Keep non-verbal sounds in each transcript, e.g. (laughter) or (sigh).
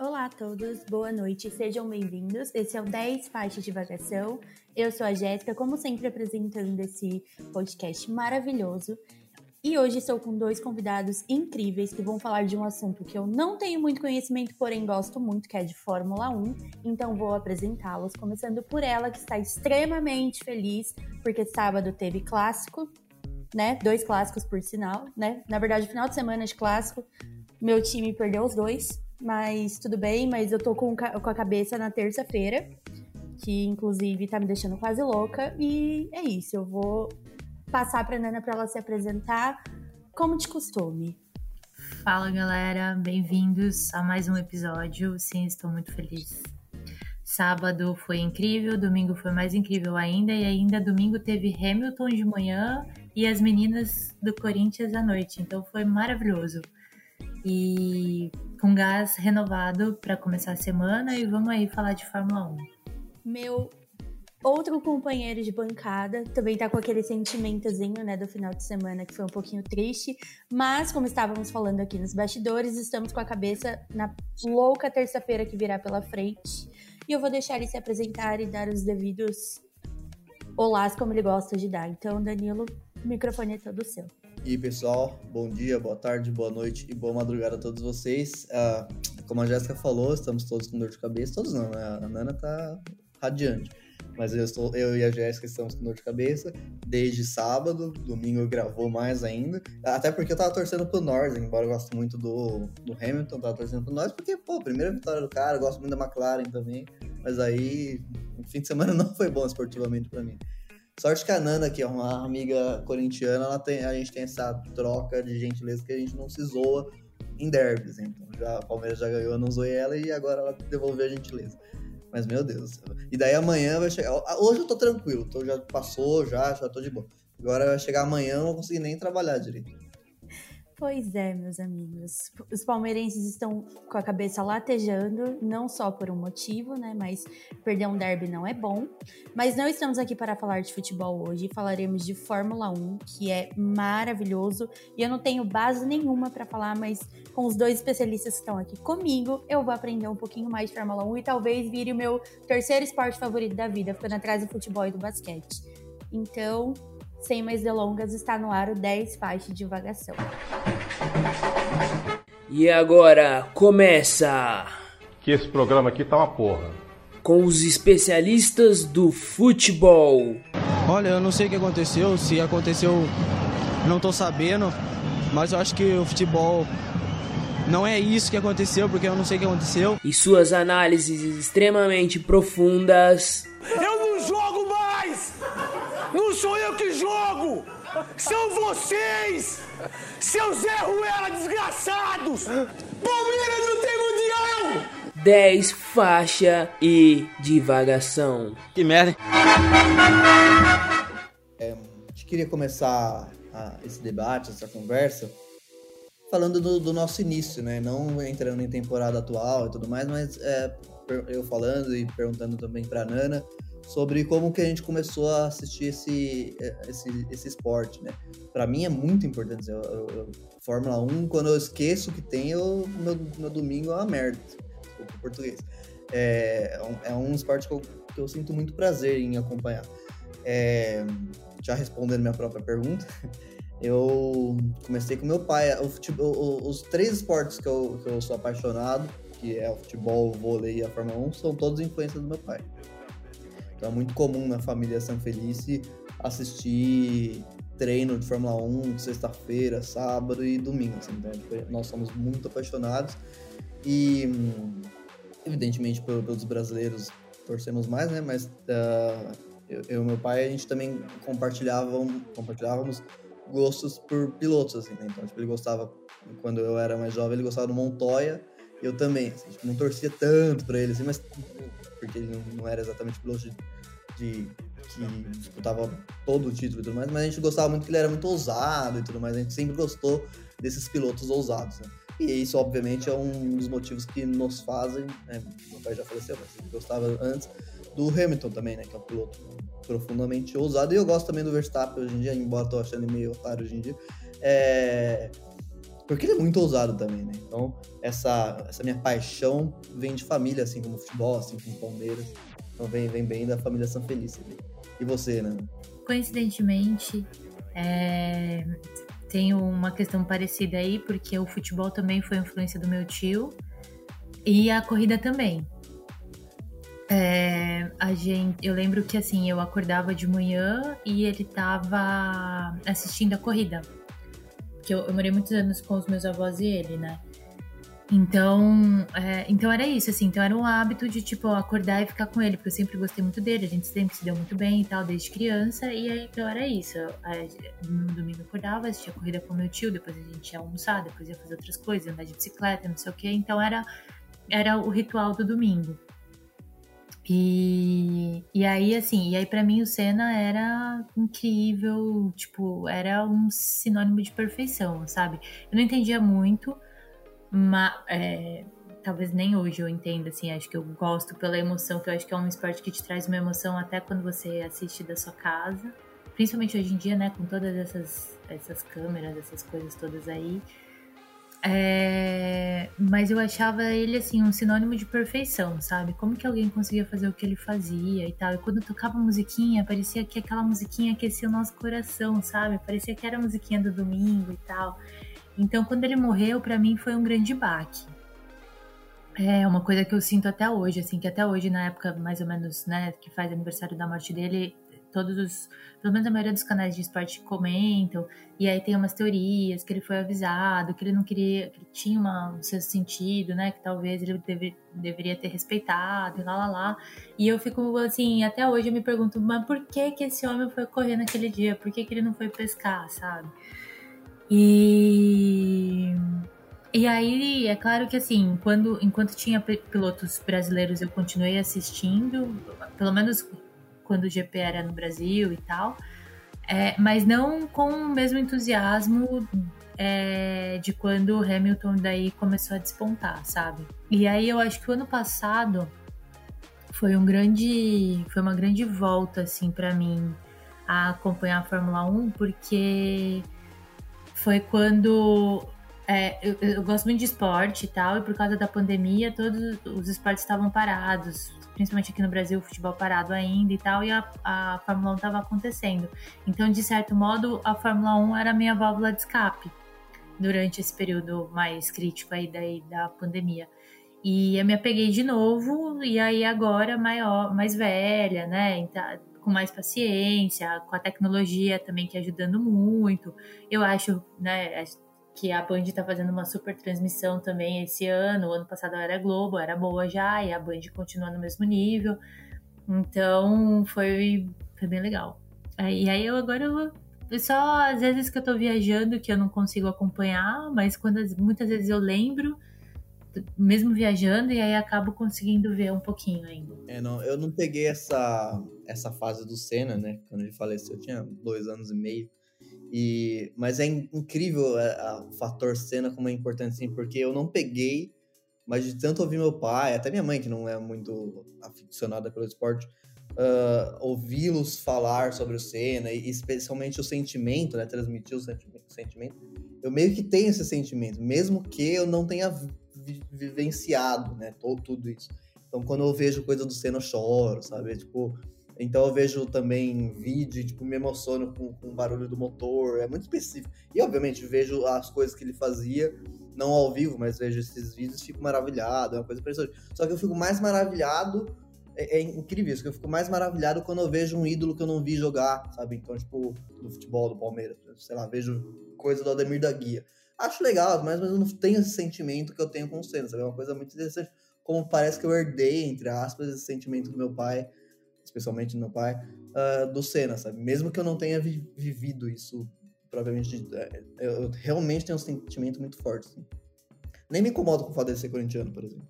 Olá a todos, boa noite, sejam bem-vindos. Esse é o 10 Faixas de Vagação. Eu sou a Jéssica, como sempre, apresentando esse podcast maravilhoso. E hoje estou com dois convidados incríveis que vão falar de um assunto que eu não tenho muito conhecimento, porém gosto muito, que é de Fórmula 1. Então vou apresentá-los, começando por ela, que está extremamente feliz, porque sábado teve clássico, né? Dois clássicos por sinal, né? Na verdade, final de semana de clássico, meu time perdeu os dois, mas tudo bem, mas eu tô com, com a cabeça na terça-feira, que inclusive tá me deixando quase louca, e é isso, eu vou passar para a Nana para ela se apresentar, como de costume. Fala galera, bem-vindos a mais um episódio. Sim, estou muito feliz. Sábado foi incrível, domingo foi mais incrível ainda, e ainda domingo teve Hamilton de manhã e as meninas do Corinthians à noite, então foi maravilhoso. E com gás renovado para começar a semana, e vamos aí falar de Fórmula 1. Meu Outro companheiro de bancada também tá com aquele sentimentozinho, né, do final de semana que foi um pouquinho triste, mas como estávamos falando aqui nos bastidores, estamos com a cabeça na louca terça-feira que virá pela frente. E eu vou deixar ele se apresentar e dar os devidos olás como ele gosta de dar. Então, Danilo, o microfone é todo seu. E aí, pessoal, bom dia, boa tarde, boa noite e boa madrugada a todos vocês. Uh, como a Jéssica falou, estamos todos com dor de cabeça, todos não, né? A Nana tá radiante. Mas eu, estou, eu e a Jéssica estamos com dor de cabeça desde sábado, domingo gravou mais ainda. Até porque eu tava torcendo pro Norris, embora eu goste muito do, do Hamilton, tava torcendo pro Norris, porque, pô, primeira vitória do cara, eu gosto muito da McLaren também. Mas aí, o fim de semana (laughs) não foi bom esportivamente para mim. Sorte que a Nana, que é uma amiga corintiana, ela tem, a gente tem essa troca de gentileza que a gente não se zoa em derbys. Então, já, a Palmeiras já ganhou, eu não zoei ela e agora ela devolveu a gentileza. Mas, meu Deus. E daí amanhã vai chegar. Hoje eu tô tranquilo, tô, já passou, já, já tô de boa. Agora vai chegar amanhã, eu não vou conseguir nem trabalhar direito. Pois é, meus amigos. Os palmeirenses estão com a cabeça latejando, não só por um motivo, né? Mas perder um derby não é bom. Mas não estamos aqui para falar de futebol hoje. Falaremos de Fórmula 1, que é maravilhoso. E eu não tenho base nenhuma para falar, mas com os dois especialistas que estão aqui comigo, eu vou aprender um pouquinho mais de Fórmula 1 e talvez vire o meu terceiro esporte favorito da vida, ficando atrás do futebol e do basquete. Então, sem mais delongas, está no ar o 10 faixas de divagação. E agora começa! Que esse programa aqui tá uma porra. Com os especialistas do futebol. Olha, eu não sei o que aconteceu, se aconteceu, não tô sabendo, mas eu acho que o futebol não é isso que aconteceu, porque eu não sei o que aconteceu. E suas análises extremamente profundas. Eu não jogo mais! Não sou eu que jogo! São vocês! Seus Zé Ruela desgraçados! Palmeiras não tem mundial! 10 faixa e divagação. Que merda. É, a gente queria começar a, esse debate, essa conversa, falando do, do, nosso início, né? Não entrando em temporada atual e tudo mais, mas é, eu falando e perguntando também para Nana sobre como que a gente começou a assistir esse, esse, esse esporte, né? Para mim é muito importante. Eu, eu, Fórmula 1, quando eu esqueço que tem, eu, meu, meu domingo é uma merda. Desculpa português. É, é, um, é um esporte que eu, que eu sinto muito prazer em acompanhar. É, já respondendo minha própria pergunta, (laughs) eu comecei com meu pai. O futebol, os três esportes que eu, que eu sou apaixonado, que é o futebol, o vôlei e a Fórmula 1, são todos influência do meu pai. Então é muito comum na família São Felice assistir treino de Fórmula 1 sexta-feira, sábado e domingo. Assim, né? Nós somos muito apaixonados e, evidentemente, pelos brasileiros torcemos mais, né? Mas uh, eu, e meu pai, a gente também compartilhavam, compartilhávamos gostos por pilotos, assim, né? Então, tipo, ele gostava, quando eu era mais jovem, ele gostava do Montoya, eu também, assim, tipo, não torcia tanto pra ele, assim, mas porque ele não, não era exatamente piloto de, de, que disputava todo o título e tudo mais, mas a gente gostava muito que ele era muito ousado e tudo mais, a gente sempre gostou desses pilotos ousados, né? E isso, obviamente, é um dos motivos que nos fazem, né? Meu pai já faleceu, mas ele gostava antes do Hamilton também, né? Que é um piloto profundamente ousado. E eu gosto também do Verstappen hoje em dia, embora tô achando ele meio otário hoje em dia. É... Porque ele é muito ousado também, né? Então, essa, essa minha paixão vem de família, assim como futebol, assim como Palmeiras. Então, vem, vem bem da família São Feliz. E você, né? Coincidentemente, é... tenho uma questão parecida aí, porque o futebol também foi influência do meu tio e a corrida também. É, a gente, eu lembro que assim, eu acordava de manhã e ele tava assistindo a corrida porque eu, eu, morei muitos anos com os meus avós e ele, né? Então, é, então era isso, assim, então era um hábito de, tipo, acordar e ficar com ele, porque eu sempre gostei muito dele, a gente sempre se deu muito bem e tal, desde criança, e aí, então era isso, no domingo eu acordava, assistia corrida com meu tio, depois a gente ia almoçar, depois ia fazer outras coisas, andar de bicicleta, não sei o que, então era, era o ritual do domingo. E, e aí, assim, e aí para mim o Senna era incrível, tipo, era um sinônimo de perfeição, sabe? Eu não entendia muito, mas é, talvez nem hoje eu entenda, assim, acho que eu gosto pela emoção, que eu acho que é um esporte que te traz uma emoção até quando você assiste da sua casa, principalmente hoje em dia, né, com todas essas, essas câmeras, essas coisas todas aí. É... Mas eu achava ele, assim, um sinônimo de perfeição, sabe? Como que alguém conseguia fazer o que ele fazia e tal. E quando tocava musiquinha, parecia que aquela musiquinha aquecia o nosso coração, sabe? Parecia que era a musiquinha do domingo e tal. Então, quando ele morreu, para mim foi um grande baque. É uma coisa que eu sinto até hoje, assim, que até hoje, na época mais ou menos, né, que faz aniversário da morte dele, todos os, pelo menos a maioria dos canais de esporte comentam, e aí tem umas teorias que ele foi avisado, que ele não queria, que ele tinha uma, um sexto sentido, né, que talvez ele deve, deveria ter respeitado, e lá, lá, lá. E eu fico, assim, até hoje eu me pergunto, mas por que que esse homem foi correr naquele dia? Por que que ele não foi pescar, sabe? E... E aí, é claro que assim, quando, enquanto tinha pilotos brasileiros, eu continuei assistindo, pelo menos quando o GP era no Brasil e tal, é, mas não com o mesmo entusiasmo é, de quando o Hamilton daí começou a despontar, sabe? E aí eu acho que o ano passado foi um grande, foi uma grande volta assim para mim a acompanhar a Fórmula 1, porque foi quando é, eu, eu, gosto muito de esporte e tal, e por causa da pandemia, todos os esportes estavam parados, principalmente aqui no Brasil, o futebol parado ainda e tal, e a, a Fórmula 1 estava acontecendo. Então, de certo modo, a Fórmula 1 era a minha válvula de escape durante esse período mais crítico aí daí da pandemia. E eu me apeguei de novo, e aí agora maior, mais velha, né? Com mais paciência, com a tecnologia também que ajudando muito. Eu acho, né? que a Band está fazendo uma super transmissão também esse ano. O ano passado era Globo, era boa já, e a Band continua no mesmo nível. Então foi, foi bem legal. E aí eu agora eu, só às vezes que eu tô viajando que eu não consigo acompanhar, mas quando muitas vezes eu lembro, mesmo viajando, e aí acabo conseguindo ver um pouquinho ainda. É, não, eu não peguei essa, essa fase do Senna, né? Quando ele faleceu, eu tinha dois anos e meio. E, mas é incrível é, o fator cena como é importante, assim, porque eu não peguei, mas de tanto ouvir meu pai, até minha mãe, que não é muito aficionada pelo esporte, uh, ouvi-los falar sobre o Senna, e especialmente o sentimento, né, transmitir o sentimento, eu meio que tenho esse sentimento, mesmo que eu não tenha vi vivenciado, né, todo, tudo isso. Então, quando eu vejo coisa do Senna, eu choro, sabe? Tipo, então eu vejo também vídeo, tipo, me emociono com, com o barulho do motor, é muito específico. E obviamente vejo as coisas que ele fazia, não ao vivo, mas vejo esses vídeos fico maravilhado, é uma coisa impressionante. Só que eu fico mais maravilhado, é, é, incrível isso, que eu fico mais maravilhado quando eu vejo um ídolo que eu não vi jogar, sabe? Então, tipo, do futebol, do Palmeiras, sei lá, vejo coisa do Ademir da Guia. Acho legal, mas, mas eu não tenho esse sentimento que eu tenho com o Senna, sabe? É uma coisa muito interessante. Como parece que eu herdei, entre aspas, esse sentimento do meu pai especialmente do meu pai, uh, do Senna, sabe? Mesmo que eu não tenha vi vivido isso provavelmente, é, eu, realmente tenho um sentimento muito forte. Assim. Nem me incomodo com o fato ser corintiano, por exemplo.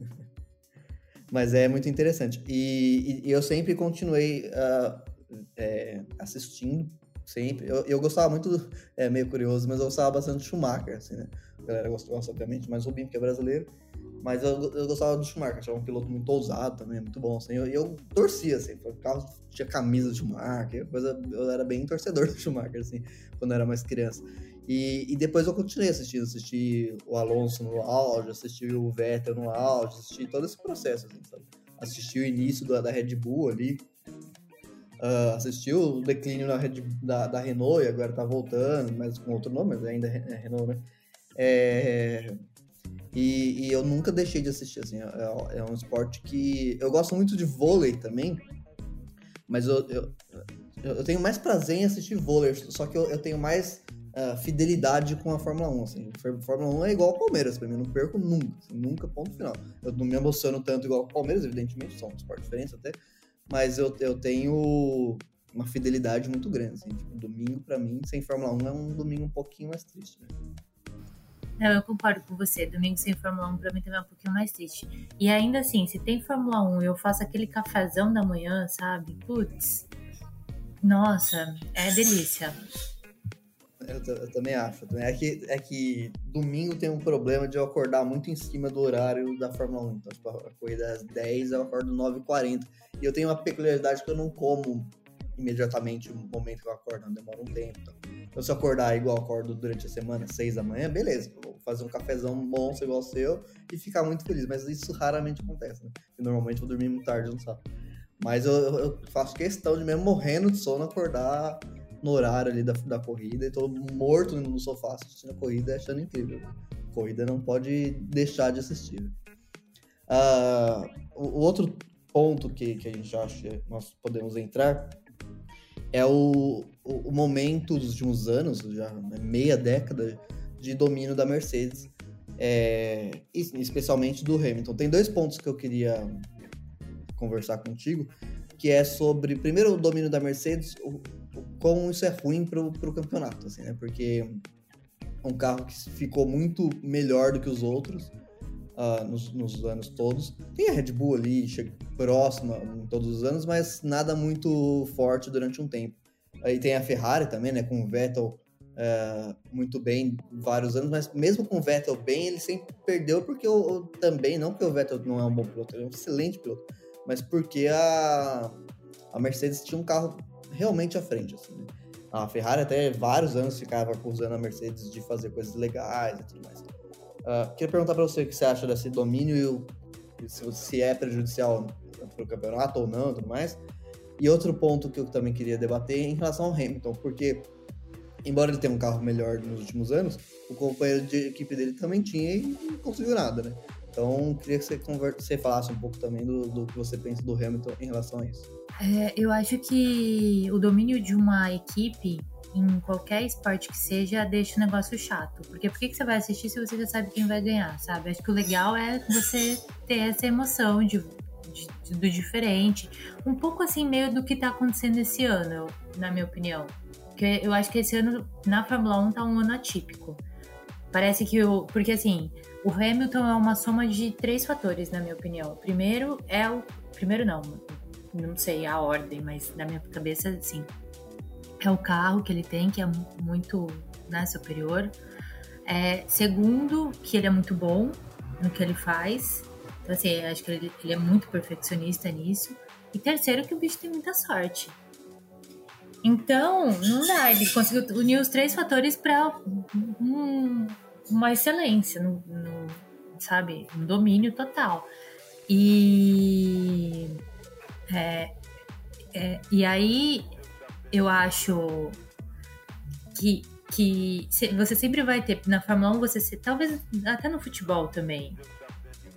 (laughs) Mas é muito interessante. E, e, e eu sempre continuei uh, é, assistindo, sempre. Eu, eu gostava muito, é meio curioso, mas eu gostava bastante do Schumacher, assim, né? A galera gostou, obviamente, mas o Rubinho, que é brasileiro. Mas eu, eu gostava do Schumacher, achava um piloto muito ousado também, muito bom. Assim, eu, eu torcia, assim, ficava, tinha camisa do Schumacher, coisa, eu era bem torcedor do Schumacher, assim, quando eu era mais criança. E, e depois eu continuei assistindo, assisti o Alonso no auge, assisti o Vettel no auge, assisti todo esse processo, assim, sabe? Assisti o início da, da Red Bull ali, uh, assisti o declínio da, da, da, Renault e agora tá voltando, mas com outro nome, mas ainda é Renault, né? É, e, e, eu nunca deixei de assistir, assim, é, é, um esporte que... Eu gosto muito de vôlei também, mas eu, eu, eu tenho mais prazer em assistir vôlei, só que eu, eu tenho mais uh, fidelidade com a Fórmula 1. Assim. Fórmula 1 é igual ao Palmeiras, pra mim, eu não perco nunca, assim, nunca, ponto final. Eu não me emociono tanto igual ao Palmeiras, evidentemente, são um esporte diferente até, mas eu, eu tenho uma fidelidade muito grande. Assim, tipo, domingo, para mim, sem Fórmula 1 é um domingo um pouquinho mais triste. Né? Não, eu concordo com você. Domingo sem Fórmula 1 pra mim também é um pouquinho mais triste. E ainda assim, se tem Fórmula 1 e eu faço aquele cafezão da manhã, sabe? Putz, nossa, é delícia. Eu, eu, também acho. É que, é que domingo tem um problema de eu acordar muito em cima do horário da Fórmula 1. Então, tipo, a corrida é às 10, eu acordo 9h40. E eu tenho uma peculiaridade que eu não como imediatamente no momento que eu acordo, não demora um tempo. Então, então se eu acordar igual eu acordo durante a semana, 6 da manhã, beleza. Vou fazer um cafezão monstro igual o seu e ficar muito feliz. Mas isso raramente acontece, né? E normalmente eu dormir muito tarde no sábado. Mas eu, eu, faço questão de mesmo morrendo de sono acordar no horário ali da, da corrida e tô morto no sofá assistindo a corrida achando incrível. corrida não pode deixar de assistir. Uh, o outro ponto que, que a gente acha que nós podemos entrar é o, o, o momento dos últimos anos, já meia década, de domínio da Mercedes, é, especialmente do Hamilton. Tem dois pontos que eu queria conversar contigo, que é sobre, primeiro, o domínio da Mercedes, como isso é ruim para o campeonato, assim, né? Porque é um carro que ficou muito melhor do que os outros uh, nos, nos, anos todos. Tem a Red Bull ali, chega próxima em todos os anos, mas nada muito forte durante um tempo. Aí tem a Ferrari também, né? Com o Vettel uh, muito bem vários anos, mas mesmo com o Vettel bem, ele sempre perdeu porque eu, eu, também, não porque o Vettel não é um bom piloto, ele é um excelente piloto, mas porque a, a Mercedes tinha um carro realmente à frente. Assim, né? A Ferrari até vários anos ficava acusando a Mercedes de fazer coisas legais e tudo mais. Uh, queria perguntar para você o que você acha desse domínio e se, se é prejudicial para o campeonato ou não e tudo mais. E outro ponto que eu também queria debater é em relação ao Hamilton, porque embora ele tenha um carro melhor nos últimos anos, o companheiro de equipe dele também tinha e não conseguiu nada, né? Então, queria que você, você falasse um pouco também do, do que você pensa do Hamilton em relação a isso. É, eu acho que o domínio de uma equipe em qualquer esporte que seja deixa o negócio chato. Porque por que, você vai assistir se você já sabe quem vai ganhar, sabe? Acho que o legal é você ter essa emoção de, de, do diferente. Um pouco assim, meio do que tá acontecendo esse ano, na minha opinião. Porque eu acho que esse ano, na Fórmula 1, tá um ano atípico. Parece que o. Porque assim, o Hamilton é uma soma de três fatores, na minha opinião. Primeiro é o. Primeiro não, não sei a ordem, mas na minha cabeça, sim. É o carro que ele tem, que é muito né, superior. É, segundo, que ele é muito bom no que ele faz. Então, assim, acho que ele, ele é muito perfeccionista nisso. E terceiro, que o bicho tem muita sorte. Então, não dá. Ele conseguiu unir os três fatores para um, uma excelência, no, no, sabe? Um domínio total. E é, é, e aí eu acho que, que você sempre vai ter na Fórmula 1, você talvez até no futebol também.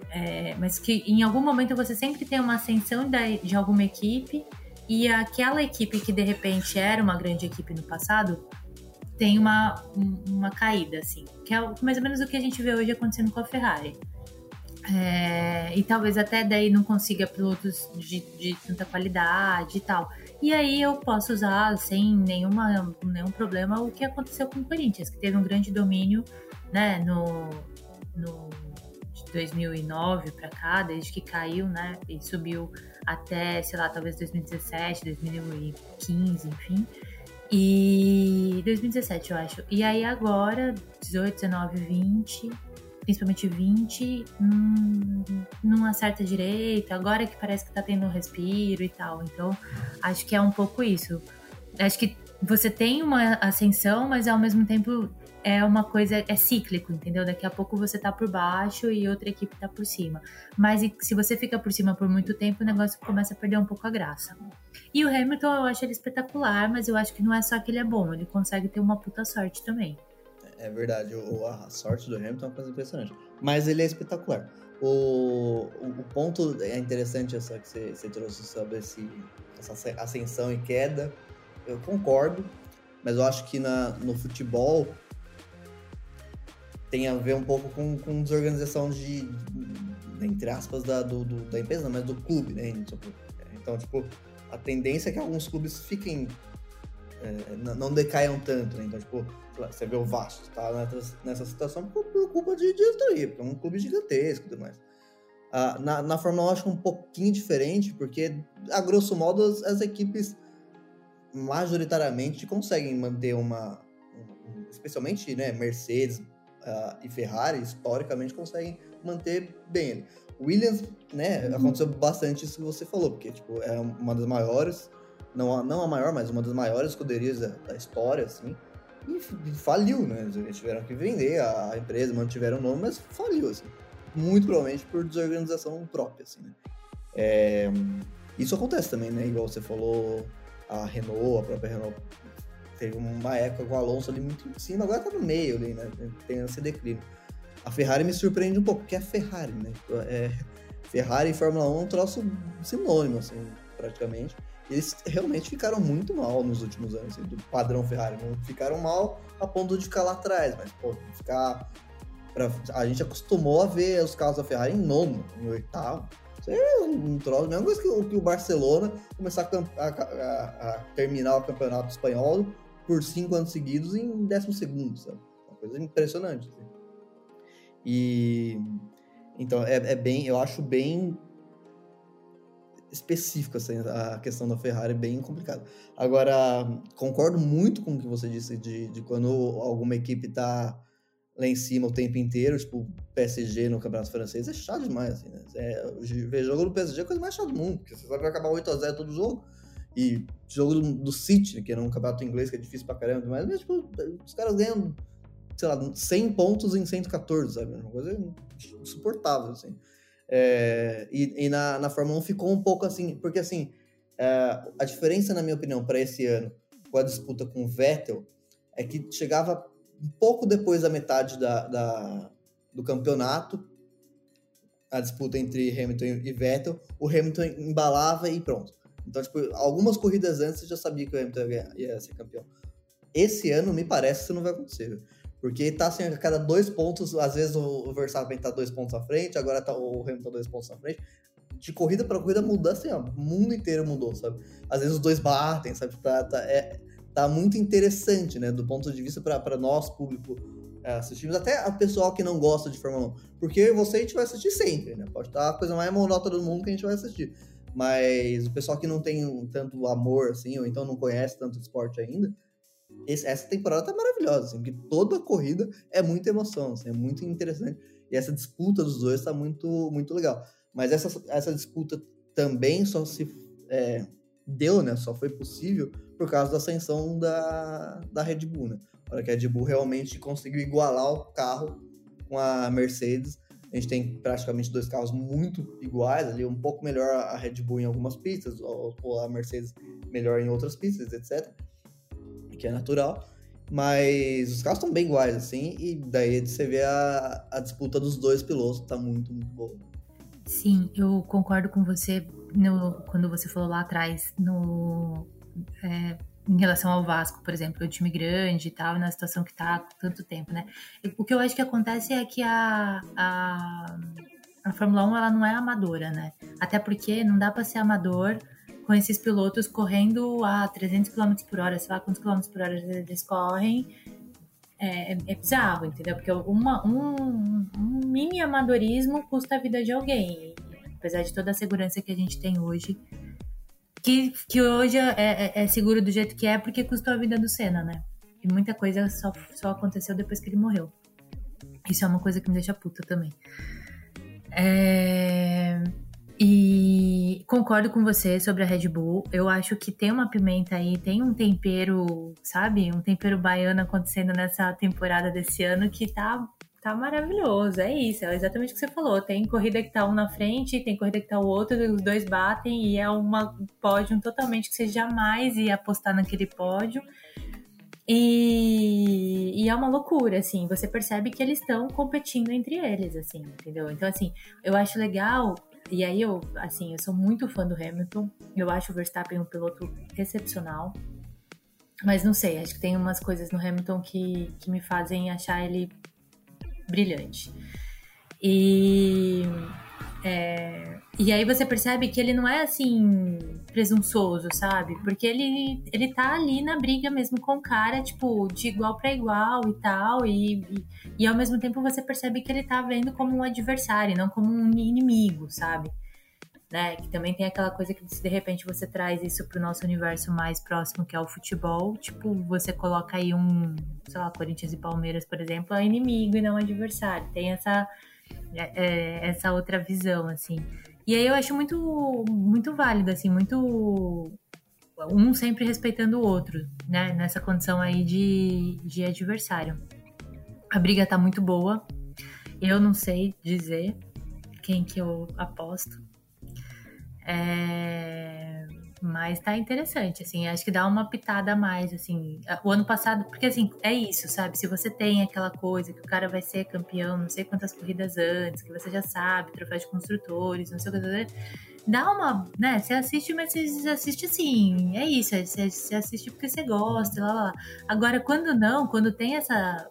É, mas que em algum momento você sempre tem uma ascensão de, de alguma equipe e aquela equipe que de repente era uma grande equipe no passado tem uma, uma caída, assim. Que é mais ou menos o que a gente vê hoje acontecendo com a Ferrari. É, e talvez até daí não consiga pilotos de, de, tanta qualidade e tal. E aí eu posso usar sem nenhuma, nenhum problema o que aconteceu com o Corinthians, que teve um grande domínio né, no, no de 2009 para cá, desde que caiu, né, e subiu até, sei lá, talvez 2017, 2015, enfim. E 2017, eu acho. E aí agora, 18, 19, 20, principalmente 20, não, não acerta direito, agora que parece que tá tendo um respiro e tal. Então, acho que é um pouco isso. Acho que você tem uma ascensão, mas ao mesmo tempo é uma coisa, é cíclico, entendeu? Daqui a pouco você tá por baixo e outra equipe tá por cima. Mas se você fica por cima por muito tempo, o negócio começa a perder um pouco a graça. E o Hamilton, eu acho ele espetacular, mas eu acho que não é só que ele é bom, ele consegue ter uma puta sorte também. É verdade, o, a sorte do Hamilton é uma coisa impressionante. Mas ele é espetacular. O, o, o ponto é interessante essa que você, você trouxe sobre esse, essa ascensão e queda. Eu concordo, mas eu acho que na, no futebol tem a ver um pouco com, com desorganização de, entre aspas, da, do, do, da empresa, mas do clube, né? Então, tipo, a tendência é que alguns clubes fiquem. É, não decaiam tanto, né? Então, tipo, você vê o Vasco, tá nessa, situação por, culpa de diretoria, porque é um clube gigantesco e tudo mais. Ah, na, na Fórmula 1 eu acho um pouquinho diferente, porque, a grosso modo, as, as equipes majoritariamente conseguem manter uma. Um, especialmente né, Mercedes uh, e Ferrari, historicamente, conseguem manter bem. Williams, né, uhum. aconteceu bastante isso que você falou, porque tipo, é uma das maiores, não a, não a maior, mas uma das maiores escuderias da, da história, assim, e, faliu, né? Eles tiveram que vender a, a empresa, mantiveram o nome, mas faliu, assim. Muito provavelmente por desorganização própria, assim, né? É, isso acontece também, né? Igual você falou, a Renault, a própria Renault teve uma época com o Alonso ali muito em cima, agora tá no meio ali, né? Tem esse declínio. A Ferrari me surpreende um pouco, porque é Ferrari, né? É, Ferrari e Fórmula 1 é um troço sinônimo, assim, praticamente. Eles realmente ficaram muito mal nos últimos anos, assim, do padrão Ferrari. Ficaram mal a ponto de ficar lá atrás, mas, pô, ficar. Pra, a gente acostumou a ver os carros da Ferrari em nono, em oitavo. Isso é um troço, a mesma coisa que o, que o Barcelona começar a, a, a, terminar o campeonato espanhol por cinco anos seguidos em décimo segundo, sabe? Uma coisa impressionante. Assim. E então é, é, bem, eu acho bem específico assim, a questão da Ferrari bem complicada. Agora concordo muito com o que você disse de, de quando alguma equipe tá lá em cima o tempo inteiro, tipo PSG no Campeonato Francês, é chato demais, assim, né? É, ver jogo do PSG é a coisa mais chata do mundo, porque você sabe que vai acabar 8x0 todo jogo. E jogo do, do City, que era um campeonato inglês que é difícil pra caramba, mas, tipo, os caras ganham, sei lá, 100 pontos em 114, sabe? Uma coisa insuportável, assim. É, e, e na, na Fórmula 1 ficou um pouco assim, porque assim, é, a diferença, na minha opinião, para esse ano, com a disputa com o Vettel, é que chegava um pouco depois da metade da, da do campeonato, a disputa entre Hamilton e Vettel, o Hamilton embalava e pronto. Então, tipo, algumas corridas antes você já sabia que o Hamilton ia, ia ser campeão. Esse ano, me parece isso não vai acontecer. Porque tá assim, a cada dois pontos, às vezes o Verstappen tá dois pontos à frente, agora tá o Hamilton dois pontos à frente. De corrida para corrida muda assim, ó, o mundo inteiro mudou, sabe? Às vezes os dois batem, sabe? Tá, tá, é, tá muito interessante, né? Do ponto de vista para nós, público, é, assistimos, até o pessoal que não gosta de Fórmula 1. Porque você a gente vai assistir sempre, né? Pode estar a coisa mais monótona do mundo que a gente vai assistir. Mas o pessoal que não tem tanto amor, assim, ou então não conhece tanto esporte ainda, esse, essa temporada tá maravilhosa, assim, porque toda corrida é muita emoção, assim, é muito interessante. E essa disputa dos dois tá muito, muito legal. Mas essa, essa disputa também só se é, deu, né? Só foi possível por causa da ascensão da, da Red Bull, né? Para que a Red Bull realmente conseguiu igualar o carro com a Mercedes a gente tem praticamente dois carros muito iguais, ali um pouco melhor a Red Bull em algumas pistas, ou, a Mercedes melhor em outras pistas, etc. Que é natural. Mas os carros estão bem iguais, assim, e daí você vê a, a disputa dos dois pilotos, tá muito, muito boa. Sim, eu concordo com você no, quando você falou lá atrás no, é, em relação ao Vasco, por exemplo, o time grande e tal, na situação que tá há tanto tempo, né? O que eu acho que acontece é que a, a, a Fórmula 1 ela não é amadora, né? Até porque não dá para ser amador com esses pilotos correndo a 300 km por hora, sei lá quantos km por hora eles correm. É, é, é bizarro, entendeu? Porque uma, um, um mini amadorismo custa a vida de alguém. apesar de toda a segurança que a gente tem hoje, que, que hoje é, é, é, seguro do jeito que é porque custou a vida do Senna, né? E muita coisa só, só aconteceu depois que ele morreu. Isso é uma coisa que me deixa puta também. É... E concordo com você sobre a Red Bull. Eu acho que tem uma pimenta aí, tem um tempero, sabe? Um tempero baiano acontecendo nessa temporada desse ano que tá, tá maravilhoso. É isso, é exatamente o que você falou. Tem corrida que tá um na frente, tem corrida que tá o outro, os dois batem e é uma pódio totalmente que você jamais ia apostar naquele pódio. E, e, é uma loucura, assim, você percebe que eles estão competindo entre eles, assim, entendeu? Então, assim, eu acho legal e aí eu, assim, eu sou muito fã do Hamilton. Eu acho o Verstappen um piloto excepcional. Mas não sei, acho que tem umas coisas no Hamilton que, que me fazem achar ele brilhante. E é, e aí você percebe que ele não é assim presunçoso, sabe? Porque ele, ele tá ali na briga mesmo com o cara, tipo, de igual para igual e tal. E, e, e, ao mesmo tempo você percebe que ele tá vendo como um adversário, não como um inimigo, sabe? Né? Que também tem aquela coisa que se de repente você traz isso pro nosso universo mais próximo, que é o futebol, tipo, você coloca aí um, sei lá, Corinthians e Palmeiras, por exemplo, é inimigo e não adversário. Tem essa é, é, essa outra visão, assim. E aí eu acho muito, muito válido, assim, muito. Um sempre respeitando o outro, né? Nessa condição aí de, de adversário. A briga tá muito boa. Eu não sei dizer quem que eu aposto. É... Mas tá interessante, assim, acho que dá uma pitada a mais, assim. O ano passado, porque assim, é isso, sabe? Se você tem aquela coisa que o cara vai ser campeão, não sei quantas corridas antes, que você já sabe, troféu de construtores, não sei o que, dá uma, né? Você assiste, mas você assiste assim, é isso, você, você assiste porque você gosta, lá, lá. Agora, quando não, quando tem essa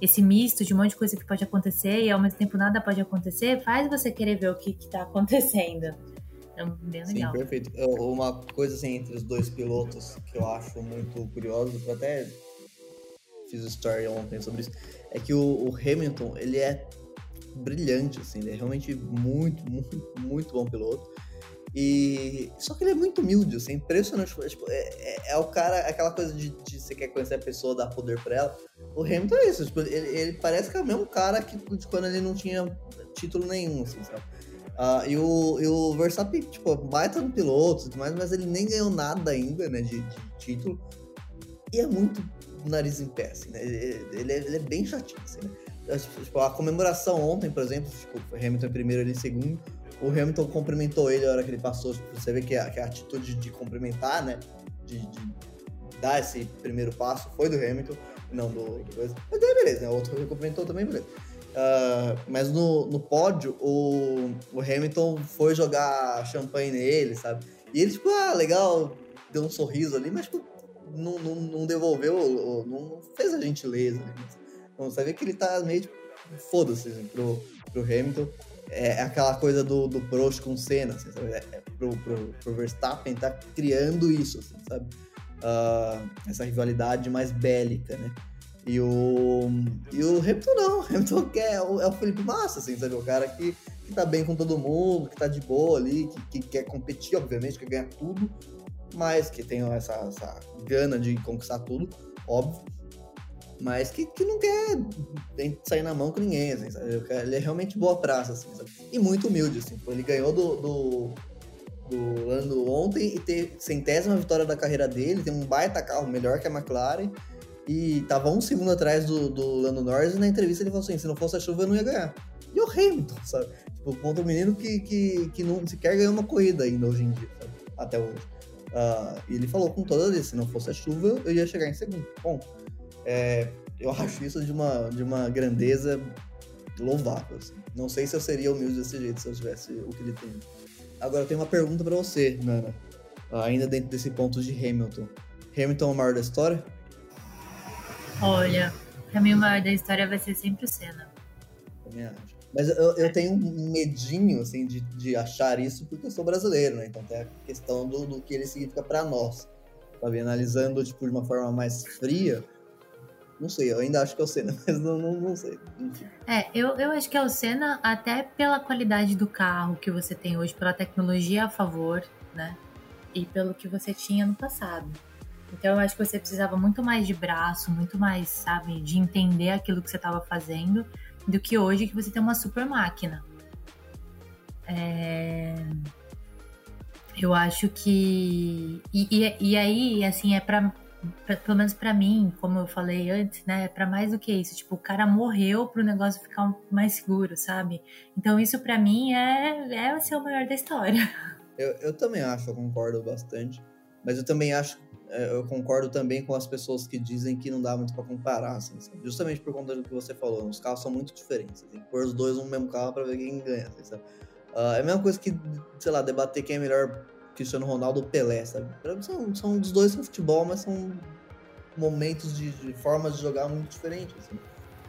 esse misto de um monte de coisa que pode acontecer e ao mesmo tempo nada pode acontecer, faz você querer ver o que, que tá acontecendo. É bem legal. Sim, perfeito. Uma coisa assim entre os dois pilotos que eu acho muito curioso, eu até fiz story ontem sobre isso, é que o, o, Hamilton, ele é brilhante, assim, ele é realmente muito, (laughs) muito, muito bom piloto. E só que ele é muito humilde, assim, impressionante. Tipo, é, é, é, o cara, aquela coisa de, de, você quer conhecer a pessoa, dar poder pra ela. O Hamilton é isso, tipo, ele, ele, parece que é o mesmo cara que de quando ele não tinha título nenhum, assim, sabe? Uh, e, o, e o Verstappen, tipo, baita no piloto e tudo mais, mas ele nem ganhou nada ainda, né, de, de título. E é muito nariz em pé, assim, né? Ele, ele, é, ele é, bem chatinho, assim, né? Tipo, a comemoração ontem, por exemplo, tipo, Hamilton em primeiro, ele em segundo. O Hamilton cumprimentou ele na hora que ele passou. Tipo, você vê que a, que a atitude de cumprimentar, né? De, de, dar esse primeiro passo foi do Hamilton, não do. do mas daí beleza, né? O outro cumprimentou também, beleza. Uh, mas no, no pódio, o, o Hamilton foi jogar champanhe nele, sabe? E ele, tipo, ah, legal, deu um sorriso ali, mas, tipo, não, não, não devolveu, não fez a gentileza. Né? Então, você vê que ele tá meio, tipo, foda-se, assim, pro, pro Hamilton. É, é aquela coisa do, do com Senna, assim, sabe? É, é pro, pro, pro Verstappen tá criando isso, assim, sabe? Uh, essa rivalidade mais bélica, né? E o, e o Hamilton não, (laughs) o Hamilton é o, é o Felipe Massa, assim, sabe? O cara que, que tá bem com todo mundo, que tá de boa ali, que, que quer competir, obviamente, quer ganhar tudo, mas que tem essa, essa gana de conquistar tudo, óbvio, mas que, que não quer sair na mão com ninguém, assim, sabe? Ele é realmente boa praça, assim, sabe? E muito humilde, assim. Ele ganhou do, do, do ontem e ter centésima vitória da carreira dele, tem um baita carro melhor que a McLaren, e tava um segundo atrás do, do Lando Norris e na entrevista ele falou assim, se não fosse a chuva eu não ia ganhar. E o Hamilton, sabe? Tipo, contra um menino que, que, que não sequer ganhou uma corrida ainda hoje em dia, sabe? Até hoje. Uh, e ele falou com toda vez, se não fosse a chuva eu ia chegar em segundo. Bom, é, eu (laughs) acho isso de uma, de uma grandeza louvável. Assim. Não sei se eu seria humilde desse jeito se eu tivesse o que ele tem. Agora eu tenho uma pergunta para você, Nana. Ainda dentro desse ponto de Hamilton. Hamilton é o maior da história? Olha, pra mim o maior da história vai ser sempre o Senna. Também acho. Mas eu, eu tenho um medinho, assim, de, de achar isso porque eu sou brasileiro, né? Então tem a questão do, do que ele significa para nós. Sabe? Analisando, tipo, de uma forma mais fria, não sei, eu ainda acho que é o Senna, (laughs) mas não, não, não sei. Enfim. É, eu, eu acho que é o Senna até pela qualidade do carro que você tem hoje, pela tecnologia a favor, né? E pelo que você tinha no passado. Então eu acho que você precisava muito mais de braço, muito mais, sabe, de entender aquilo que você estava fazendo, do que hoje que você tem uma super máquina. É... Eu acho que. E, e, e aí, assim, é pra, Pelo menos pra mim, como eu falei antes, né? É pra mais do que isso. Tipo, o cara morreu pro negócio ficar mais seguro, sabe? Então, isso pra mim é, é ser o maior da história. Eu, eu também acho, eu concordo bastante. Mas eu também acho. É, Eu concordo também com as pessoas que dizem que não dá muito pra comparar, assim, justamente por conta do que você falou. Os carros são muito diferentes. Tem que pôr os dois no mesmo carro pra ver quem ganha, assim, sabe? Ah, é a mesma coisa que, sei lá, debater quem é melhor Cristiano Ronaldo ou Pelé, sabe? São, são os dois no futebol, mas são momentos de, de formas de jogar muito diferentes. Assim.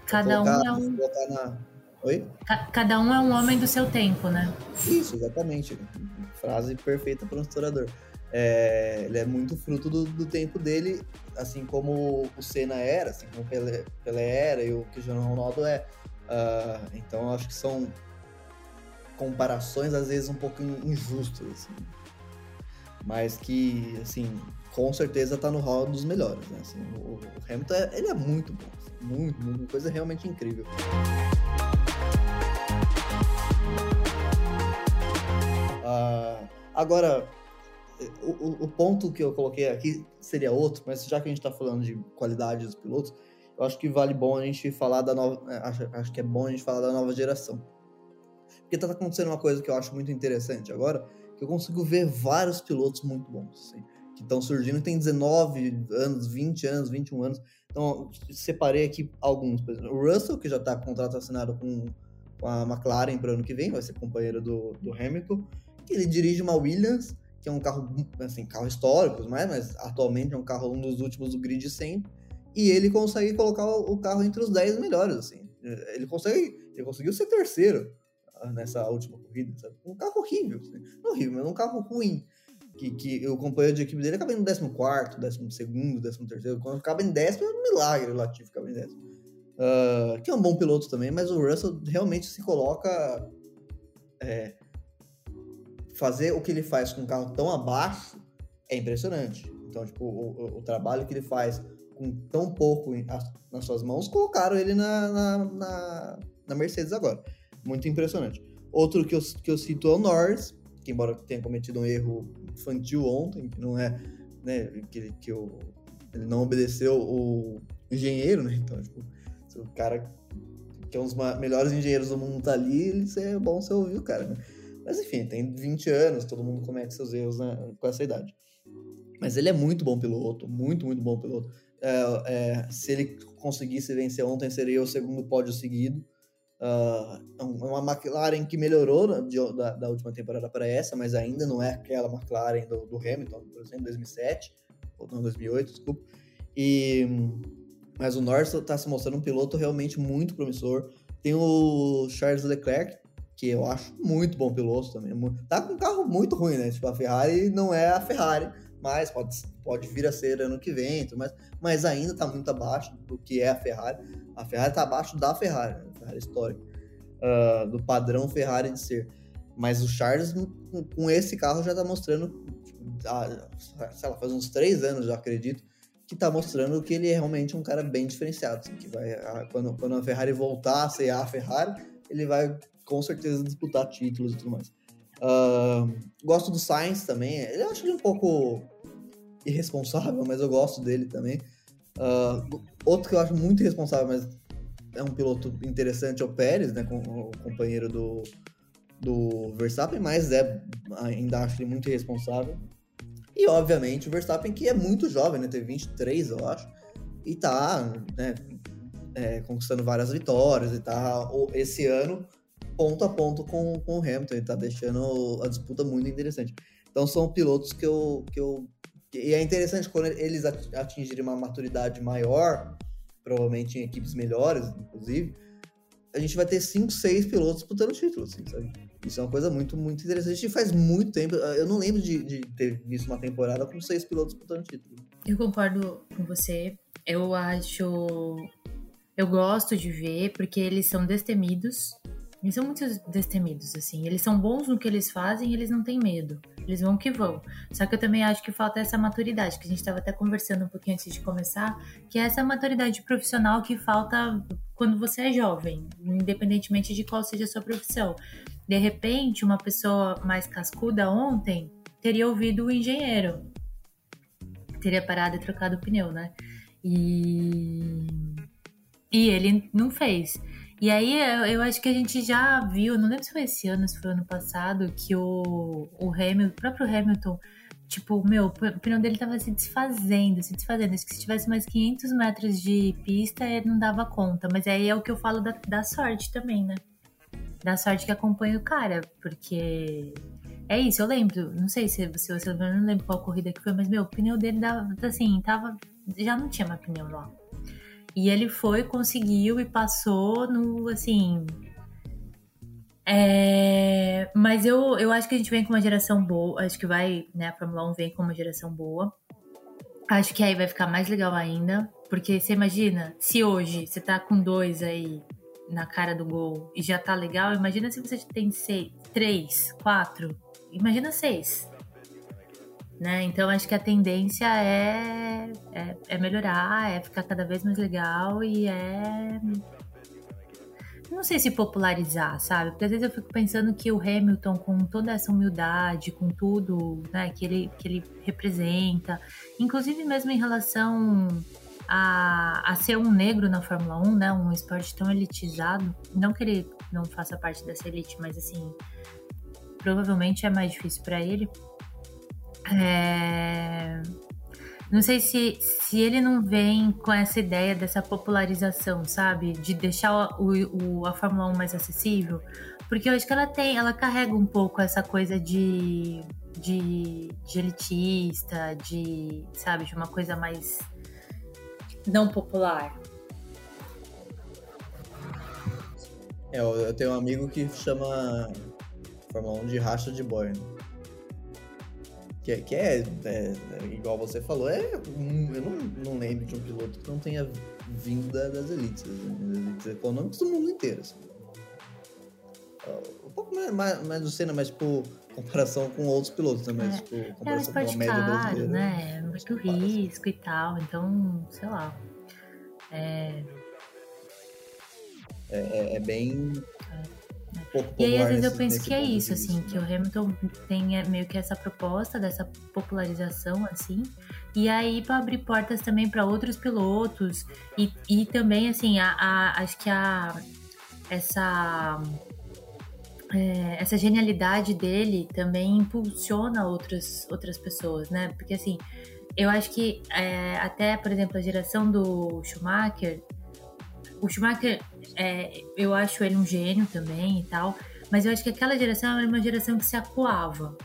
Cada um Colocar- é um. na... Oi? ca- Cada um é um homem do seu tempo, né? Isso, exatamente. Frase perfeita para um historiador. É, ele é muito fruto do, do tempo dele, assim como o Senna era, assim como o Pelé, Pelé era e o Cristiano Ronaldo é. Ah, então acho que são comparações às vezes um pouco in- injustas, assim. mas que assim com certeza tá no hall dos melhores. Né? Assim, o, Hamilton é, ele é muito bom, assim, muito, muito, coisa realmente incrível. Ah, agora, o, o- ponto que eu coloquei aqui seria outro, mas já que a gente está falando de qualidade dos pilotos, eu acho que vale bom a gente falar da nova. é, Acho, acho que é bom a gente falar da nova geração. Porque tá acontecendo uma coisa que eu acho muito interessante agora, que eu consigo ver vários pilotos muito bons, assim, que estão surgindo, tem 19 anos, 20 anos, 21 anos. Então, separei aqui alguns. Por exemplo, o Russell, que já está contrato assinado com, com a McLaren para o ano que vem, vai ser companheiro do, do Hamilton. Que ele dirige uma Williams, que é um carro, assim, carro histórico, mas, mas atualmente é um carro um dos últimos do grid sempre. E ele consegue colocar o carro entre os 10 melhores, assim. Ele consegue, ele conseguiu ser terceiro ah, nessa última corrida, sabe? Um carro horrível, assim. não horrível, mas um carro ruim. Que, que o companheiro de equipe dele acaba em 14, 12, 13. Quando acaba em décimo, é um milagre o Latifi ficar em décimo. Ah, que é um bom piloto também, mas o Russell realmente se coloca. é, fazer o que ele faz com um carro tão abaixo é impressionante. Então, tipo, o, o- trabalho que ele faz com tão pouco nas suas mãos, colocaram ele na, na, na, na Mercedes agora. Muito impressionante. Outro que eu, que eu cito é o Norris, que embora tenha cometido um erro infantil ontem, que não é, né, que, que o, ele não obedeceu o engenheiro, né, então, tipo, o cara que é um dos melhores engenheiros do mundo tá ali, ele é bom você ouvir o cara, né. Mas enfim, tem 20 anos, todo mundo comete seus erros né, com essa idade. Mas ele é muito bom piloto, muito, muito bom piloto. É, é, se ele conseguisse vencer ontem, seria o segundo pódio seguido. Ah, é uma McLaren que melhorou na- de- da, da última temporada para essa, mas ainda não é aquela McLaren do, do Hamilton, por exemplo, 2007, ou não, 2008, desculpa. E, mas o Norris está se mostrando um piloto realmente muito promissor. Tem o Charles Leclerc, que eu acho muito bom piloto também. Tá com um carro muito ruim, né? Tipo, a Ferrari não é a Ferrari, mas pode, pode vir a ser ano que vem, mais, mas ainda tá muito abaixo do que é a Ferrari. A Ferrari tá abaixo da Ferrari, né? Ferrari histórica, ah, do padrão Ferrari de ser. Mas o Charles, com, esse carro, já tá mostrando, ah, sei lá, faz uns três anos, já acredito, que tá mostrando que ele é realmente um cara bem diferenciado. assim, que vai, ah, quando, quando a Ferrari voltar a ser a Ferrari, ele vai com certeza disputar títulos e tudo mais. Ah, gosto do Sainz também. Eu acho ele um pouco irresponsável, mas eu gosto dele também. Ah, outro que eu acho muito irresponsável, mas é um piloto interessante é o Pérez, né? Com, o companheiro do, do Verstappen, mas é, ainda acho ele muito irresponsável. E obviamente o Verstappen, que é muito jovem, né? Teve 23, eu acho. E tá, né? é, conquistando várias vitórias e tá esse ano ponto a ponto com, com o Hamilton. Ele tá deixando a disputa muito interessante. Então são pilotos que eu. Que eu e é interessante quando eles at- atingirem uma maturidade maior, provavelmente em equipes melhores, inclusive, a gente vai ter 5, 6 pilotos disputando título, assim, sabe? Isso é uma coisa muito, muito interessante. E faz muito tempo. Eu não lembro de, de ter visto uma temporada com seis pilotos disputando título. Eu concordo com você. Eu acho. Eu gosto de ver, porque eles são destemidos. Eles são muito destemidos, assim. Eles são bons no que eles fazem e eles não têm medo. Eles vão que vão. Só que eu também acho que falta essa maturidade, que a gente estava até conversando um pouquinho antes de começar, que é essa maturidade profissional que falta quando você é jovem, independentemente de qual seja a sua profissão. De repente, uma pessoa mais cascuda ontem teria ouvido o engenheiro. Teria parado e trocado o pneu, né? E, e ele não fez. E aí eu, eu, acho que a gente já viu, não lembro se foi esse ano, se foi ano passado, que o, o Hamilton, o próprio Hamilton, tipo, meu, o pneu dele tava se desfazendo, se desfazendo. Acho que se tivesse mais 500 metros de pista, ele não dava conta. Mas aí é o que eu falo da, da sorte também, né? Da sorte que acompanha o cara, porque é isso, eu lembro, não sei se você, você lembra, não lembro qual corrida que foi, mas meu, o pneu dele dava, assim, tava, já não tinha mais pneu lá. E ele foi, conseguiu e passou no, assim. É, mas eu, eu acho que a gente vem com uma geração boa. Acho que vai, né? A Fórmula 1 vem com uma geração boa. Acho que aí vai ficar mais legal ainda. Porque você imagina, se hoje você tá com dois aí na cara do gol e já tá legal, imagina se você tem seis, três, quatro, imagina seis né? Então acho que a tendência é, é, é, melhorar, é ficar cada vez mais legal e é. Não sei se popularizar, sabe? Porque às vezes eu fico pensando que o Hamilton, com toda essa humildade, com tudo né, que, ele, que ele representa, inclusive mesmo em relação a, a ser um negro na Fórmula 1, né? Um esporte tão elitizado. Não que ele não faça parte dessa elite, mas assim, provavelmente é mais difícil para ele é... Não sei se, se ele não vem com essa ideia dessa popularização, sabe? De deixar o, o, a Fórmula 1 mais acessível. Porque eu acho que ela tem, ela carrega um pouco essa coisa de, de, de elitista, de, sabe, de uma coisa mais não popular. É, eu tenho um amigo que chama Fórmula 1 de racha de boy, né? Que, é, que é, é, é, igual você falou, é um, eu não, não lembro de um piloto que não tenha vindo da, das elites, das elites econômicas do mundo inteiro. Assim. Um pouco mais, mais, mais do Senna, mas tipo, comparação com outros pilotos também, é, tipo, comparação é um com a média caro, brasileira. né? Muito risco e tal, então, sei lá. É, é, é, é bem E aí, às vezes, eu penso que é isso, assim, que o Hamilton tem meio que essa proposta dessa popularização, assim, e aí para abrir portas também para outros pilotos, e, e também, assim, a, a acho que a, essa, é, essa genialidade dele também impulsiona outras, outras pessoas, né? Porque, assim, eu acho que é, até, por exemplo, a geração do Schumacher o Schumacher, é, eu acho ele um gênio também e tal, mas eu acho que aquela geração era uma geração que se acuava,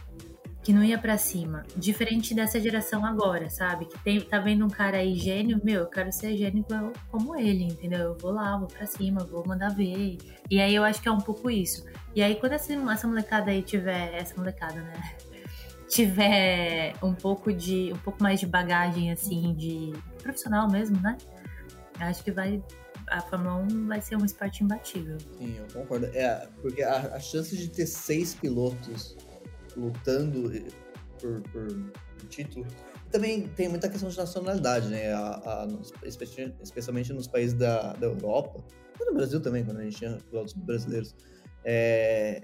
que não ia para cima. Diferente dessa geração agora, sabe? Que tem, tá vendo um cara aí gênio, meu, eu quero ser gênio como ele, entendeu? Eu vou lá, vou pra cima, vou mandar ver. E aí eu acho que é um pouco isso. E aí quando essa, essa molecada aí tiver. Essa molecada, né? (laughs) tiver um pouco de. um pouco mais de bagagem, assim, de profissional mesmo, né? Acho que vai a Fórmula 1 vai ser um esporte imbatível. Sim, eu concordo. É, porque a, a chance de ter seis pilotos lutando por, por título também tem muita questão de nacionalidade, né? A, a, especialmente nos países da, da Europa, e no Brasil também, quando a gente tinha pilotos brasileiros. É,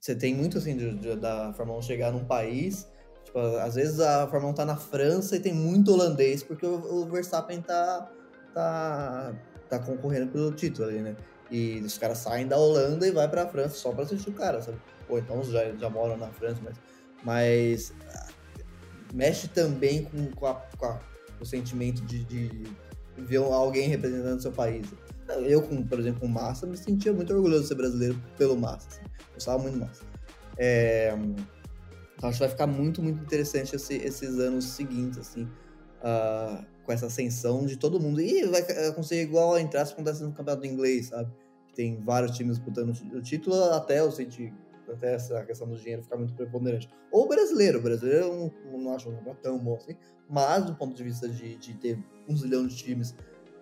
você tem muito assim de, de, da Fórmula 1 chegar num país. Tipo, às vezes a Fórmula 1 tá na França e tem muito holandês, porque o, o Verstappen tá, tá, tá concorrendo pelo título ali, né? E os caras saem da Holanda e vai pra França só pra assistir o cara, sabe? Ou então já, já moram na França, mas, mas ah, mexe também com, com, a, com a, o sentimento de, de, ver alguém representando seu país. Eu, com, por exemplo, com Massa, me sentia muito orgulhoso de ser brasileiro pelo Massa. Assim. Gostava muito do Massa. É, então acho que vai ficar muito, muito interessante esse, esses anos seguintes, assim. Uh, com essa ascensão de todo mundo. E vai acontecer igual entrar se acontece no campeonato inglês, sabe? Tem vários times disputando o título até o sentido até essa questão do dinheiro ficar muito preponderante. Ou brasileiro, o brasileiro eu não, não acho um tão bom assim, mas do ponto de vista de, de ter um zilhão de times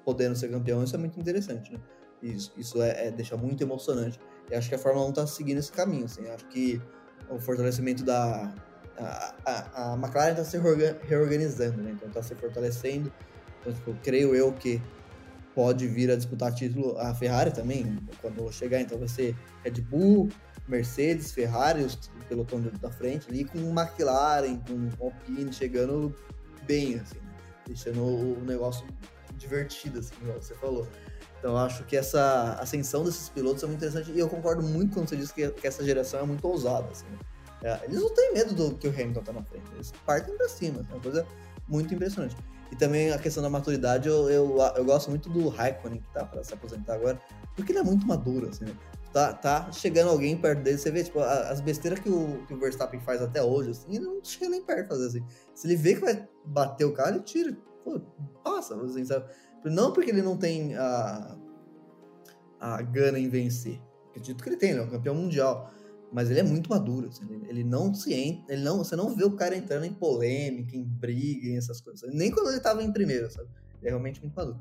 podendo ser campeão, isso é muito interessante, né? Isso, isso é, é deixa muito emocionante. E acho que a Fórmula 1 tá seguindo esse caminho, assim. Acho que o fortalecimento da, a, a, McLaren está se reorganizando, né? Então está se fortalecendo. Então, tipo, creio eu que pode vir a disputar título a Ferrari também, quando chegar, então vai ser Red Bull, Mercedes, Ferrari, os pelotão da frente ali, com McLaren, com Alpine chegando bem, assim, né? deixando o negócio divertido, assim, como você falou. Então acho que essa ascensão desses pilotos é muito interessante e eu concordo muito quando você diz que, que essa geração é muito ousada, assim. Né? É, eles não têm medo do que o Hamilton tá na frente, eles partem pra cima, é uma coisa muito impressionante. E também a questão da maturidade, eu, eu, eu gosto muito do Raikkonen, que tá para se aposentar agora, porque ele é muito maduro, assim, né? Tá, tá chegando alguém perto dele, você vê, tipo, as besteiras que o, que o Verstappen faz até hoje, assim, ele não chega nem perto fazer assim. Se ele vê que vai bater o cara, ele tira, pô, passa, assim, sabe? Não porque ele não tem a, a gana em vencer. Acredito que ele tem, ele é um campeão mundial mas ele é muito maduro. Assim, ele, não se ele não, você não vê o cara entrando em polêmica, em briga, em essas coisas. Nem quando ele estava em primeiro, sabe? Ele é realmente muito maduro.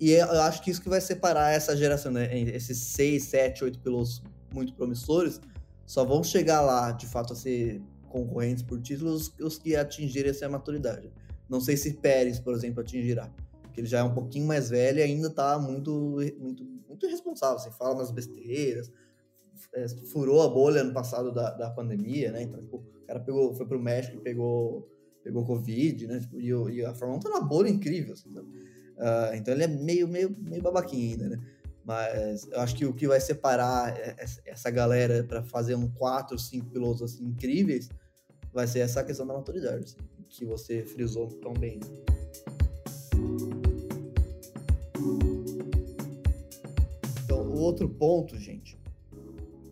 E eu acho que isso que vai separar essa geração, né? Esses seis, sete, oito pilotos muito promissores só vão chegar lá, de fato, a ser concorrentes por títulos os que atingirem essa maturidade. Não sei se Pérez, por exemplo, atingirá. Porque ele já é um pouquinho mais velho e ainda está muito, muito, muito irresponsável. Assim, fala nas besteiras, é, furou a bolha ano passado da, da pandemia, né? Então, tipo, o cara pegou, foi pro México e pegou, pegou Covid, né? Tipo, e, e, a Fórmula 1 tá numa bolha incrível, assim, uh, então ele é meio, meio, meio babaquinho ainda, né? Mas eu acho que o que vai separar essa galera para fazer um 4, 5 pilotos assim incríveis vai ser essa questão da maturidade, assim, que você frisou tão bem. Então, o outro ponto, gente,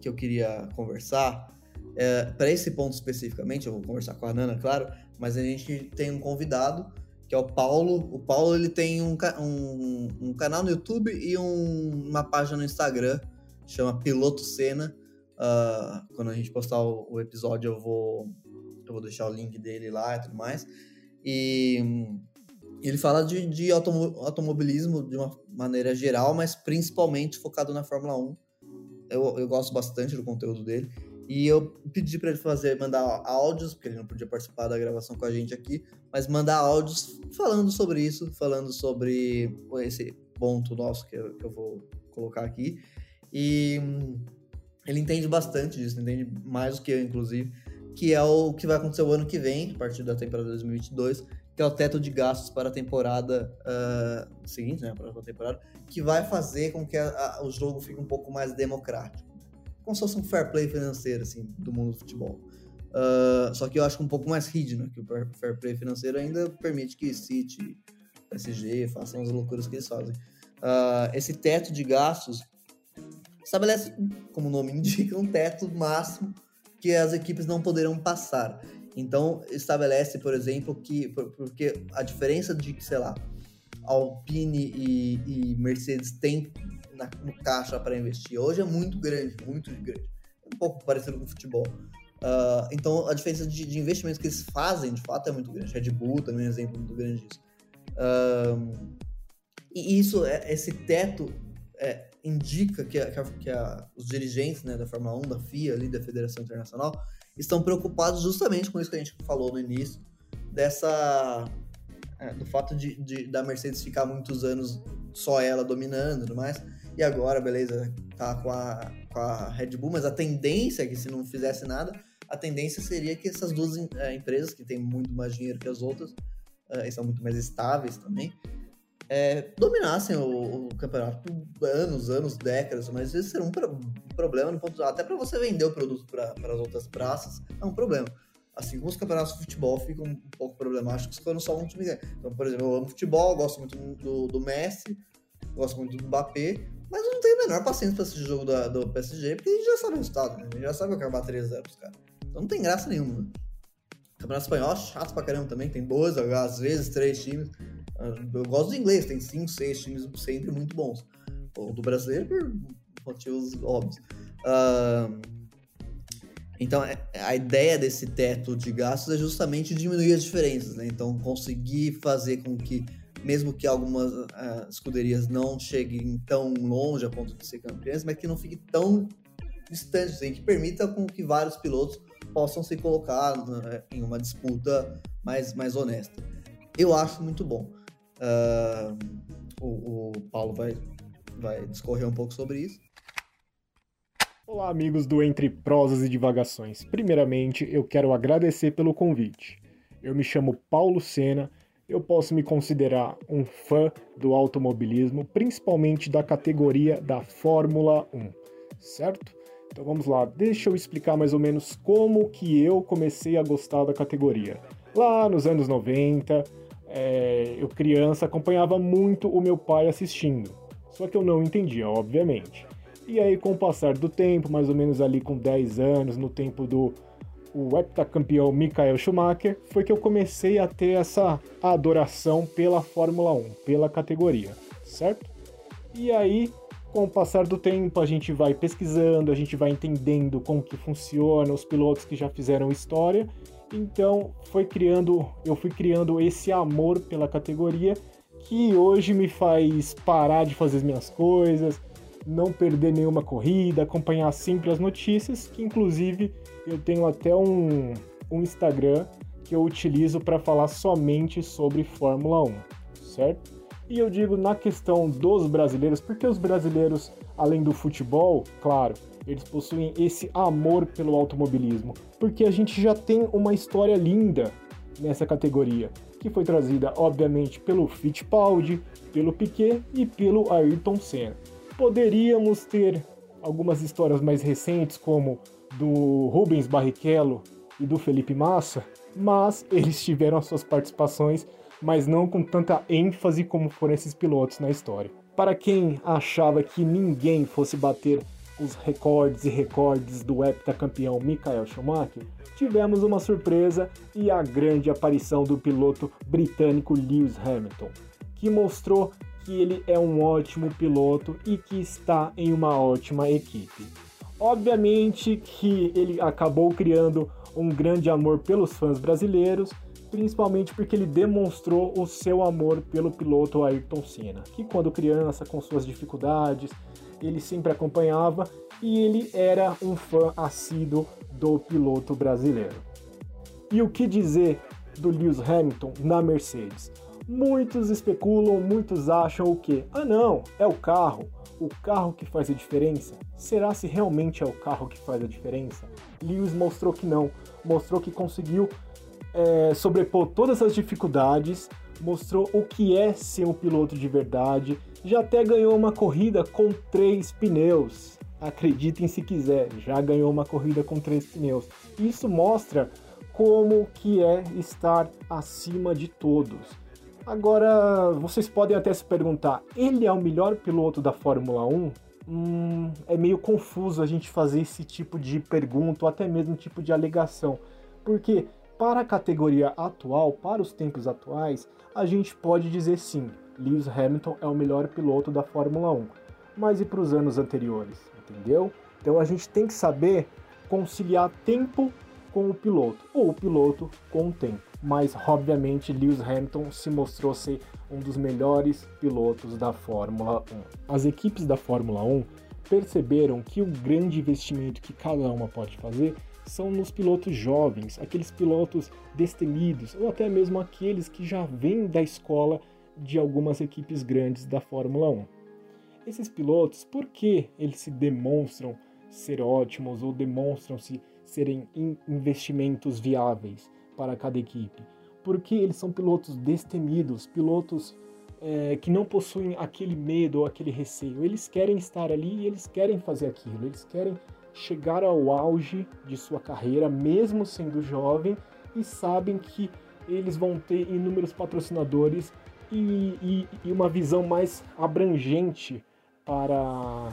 que eu queria conversar. É, para esse ponto especificamente, eu vou conversar com a Nana, claro, mas a gente tem um convidado que é o Paulo. O Paulo ele tem um, um, um canal no YouTube e um, uma página no Instagram, chama Piloto Cena. Uh, quando a gente postar o, o, episódio, eu vou, eu vou deixar o link dele lá e tudo mais. E ele fala de, de automobilismo de uma maneira geral, mas principalmente focado na Fórmula 1 eu, eu gosto bastante do conteúdo dele. E eu pedi para ele fazer, mandar áudios, porque ele não podia participar da gravação com a gente aqui, mas mandar áudios falando sobre isso, falando sobre esse ponto nosso que eu, que eu vou colocar aqui. E ele entende bastante disso, entende mais do que eu, inclusive, que é o que vai acontecer o ano que vem, a partir da temporada 2022, que é o teto de gastos para a temporada uh, seguinte, né, para a temporada, que vai fazer com que a, a, o jogo fique um pouco mais democrático. Como se fosse um fair play financeiro, assim, do mundo do futebol. Uh, só que eu acho um pouco mais rígido, né, que o fair play financeiro ainda permite que City, PSG façam as loucuras que eles fazem. Uh, esse teto de gastos estabelece, como o nome indica, um teto máximo que as equipes não poderão passar. Então, estabelece, por exemplo, que. Porque a diferença de que, sei lá, Alpine e, e Mercedes têm na, no caixa para investir hoje é muito grande, muito grande. Um pouco parecido com o futebol. Uh, então, a diferença de, de investimentos que eles fazem, de fato, é muito grande. Red Bull também é um exemplo muito grande disso. Uh, e isso, é, esse teto é, indica que, a, que a, os dirigentes né, da Fórmula 1, da FIA, ali, da Federação Internacional, estão preocupados justamente com isso que a gente falou no início, dessa é, do fato de, de, da Mercedes ficar muitos anos só ela dominando e tudo mais, e agora, beleza, tá com a, com a Red Bull, mas a tendência é que se não fizesse nada, a tendência seria que essas duas é, empresas, que têm muito mais dinheiro que as outras, é, e são muito mais estáveis também, é, dominassem o, o, campeonato por anos, anos, décadas, mas isso seria um, pro, um problema no ponto até para você vender o produto para as outras praças é um problema. Assim como os campeonatos de futebol ficam um pouco problemáticos quando só um time ganha. Então, por exemplo, eu amo futebol, gosto muito do, do Messi, gosto muito do Mbappé, mas eu não tenho a menor paciência para esse jogo da, do PSG, porque a gente já sabe o resultado, né? A gente já sabe que acabar 3-0 pros caras. Então não tem graça nenhuma. Campeonato espanhol é chato pra caramba também, tem dois, às vezes três times. Eu gosto do inglês, tem cinco, seis times sempre muito bons. O do brasileiro, por motivos óbvios. Uh, então, é, a ideia desse teto de gastos é justamente diminuir as diferenças, né? Então, conseguir fazer com que, mesmo que algumas uh, escuderias não cheguem tão longe a ponto de ser campeãs, mas que não fique tão distante, assim, que permita com que vários pilotos possam se colocar né, em uma disputa mais, mais honesta. Eu acho muito bom. Uh, o, o Paulo vai, vai discorrer um pouco sobre isso. Olá, amigos do Entre Prosas e Divagações. Primeiramente, eu quero agradecer pelo convite. Eu me chamo Paulo Sena, eu posso me considerar um fã do automobilismo, principalmente da categoria da Fórmula 1, certo? Então vamos lá, deixa eu explicar mais ou menos como que eu comecei a gostar da categoria. Lá nos anos 90, é, eu criança acompanhava muito o meu pai assistindo, só que eu não entendia, obviamente. E aí, com o passar do tempo, mais ou menos ali com 10 anos, no tempo do o heptacampeão Michael Schumacher, foi que eu comecei a ter essa adoração pela Fórmula 1, pela categoria, certo? E aí, com o passar do tempo, a gente vai pesquisando, a gente vai entendendo como que funciona, os pilotos que já fizeram história. Então, foi criando, eu fui criando esse amor pela categoria que hoje me faz parar de fazer as minhas coisas, não perder nenhuma corrida, acompanhar sempre as notícias, que inclusive eu tenho até um, um Instagram que eu utilizo para falar somente sobre Fórmula 1, certo? E eu digo na questão dos brasileiros, porque os brasileiros, além do futebol, claro, eles possuem esse amor pelo automobilismo, porque a gente já tem uma história linda nessa categoria, que foi trazida, obviamente, pelo Fittipaldi, pelo Piquet e pelo Ayrton Senna. Poderíamos ter algumas histórias mais recentes, como do Rubens Barrichello e do Felipe Massa, mas eles tiveram as suas participações, mas não com tanta ênfase como foram esses pilotos na história. Para quem achava que ninguém fosse bater os recordes e recordes do heptacampeão Michael Schumacher, tivemos uma surpresa e a grande aparição do piloto britânico Lewis Hamilton, que mostrou que ele é um ótimo piloto e que está em uma ótima equipe. Obviamente que ele acabou criando um grande amor pelos fãs brasileiros, principalmente porque ele demonstrou o seu amor pelo piloto Ayrton Senna, que quando criança, com suas dificuldades, ele sempre acompanhava e ele era um fã assíduo do piloto brasileiro. E o que dizer do Lewis Hamilton na Mercedes? Muitos especulam, muitos acham o que? Ah, não, é o carro. O carro que faz a diferença? Será se realmente é o carro que faz a diferença? Lewis mostrou que não. Mostrou que conseguiu é, sobrepor todas as dificuldades, mostrou o que é ser um piloto de verdade. Já até ganhou uma corrida com três pneus. Acreditem se quiser, já ganhou uma corrida com três pneus. Isso mostra como que é estar acima de todos. Agora, vocês podem até se perguntar, ele é o melhor piloto da Fórmula 1? Hum, é meio confuso a gente fazer esse tipo de pergunta ou até mesmo tipo de alegação, porque para a categoria atual, para os tempos atuais, a gente pode dizer sim, Lewis Hamilton é o melhor piloto da Fórmula 1. Mas e para os anos anteriores, entendeu? Então a gente tem que saber conciliar tempo com o piloto, ou o piloto com o tempo mas obviamente Lewis Hamilton se mostrou ser um dos melhores pilotos da Fórmula 1. As equipes da Fórmula 1 perceberam que o grande investimento que cada uma pode fazer são nos pilotos jovens, aqueles pilotos destemidos ou até mesmo aqueles que já vêm da escola de algumas equipes grandes da Fórmula 1. Esses pilotos, por que eles se demonstram ser ótimos ou demonstram-se serem investimentos viáveis? para cada equipe, porque eles são pilotos destemidos, pilotos é, que não possuem aquele medo ou aquele receio. Eles querem estar ali e eles querem fazer aquilo, eles querem chegar ao auge de sua carreira, mesmo sendo jovem, e sabem que eles vão ter inúmeros patrocinadores e, e, e uma visão mais abrangente para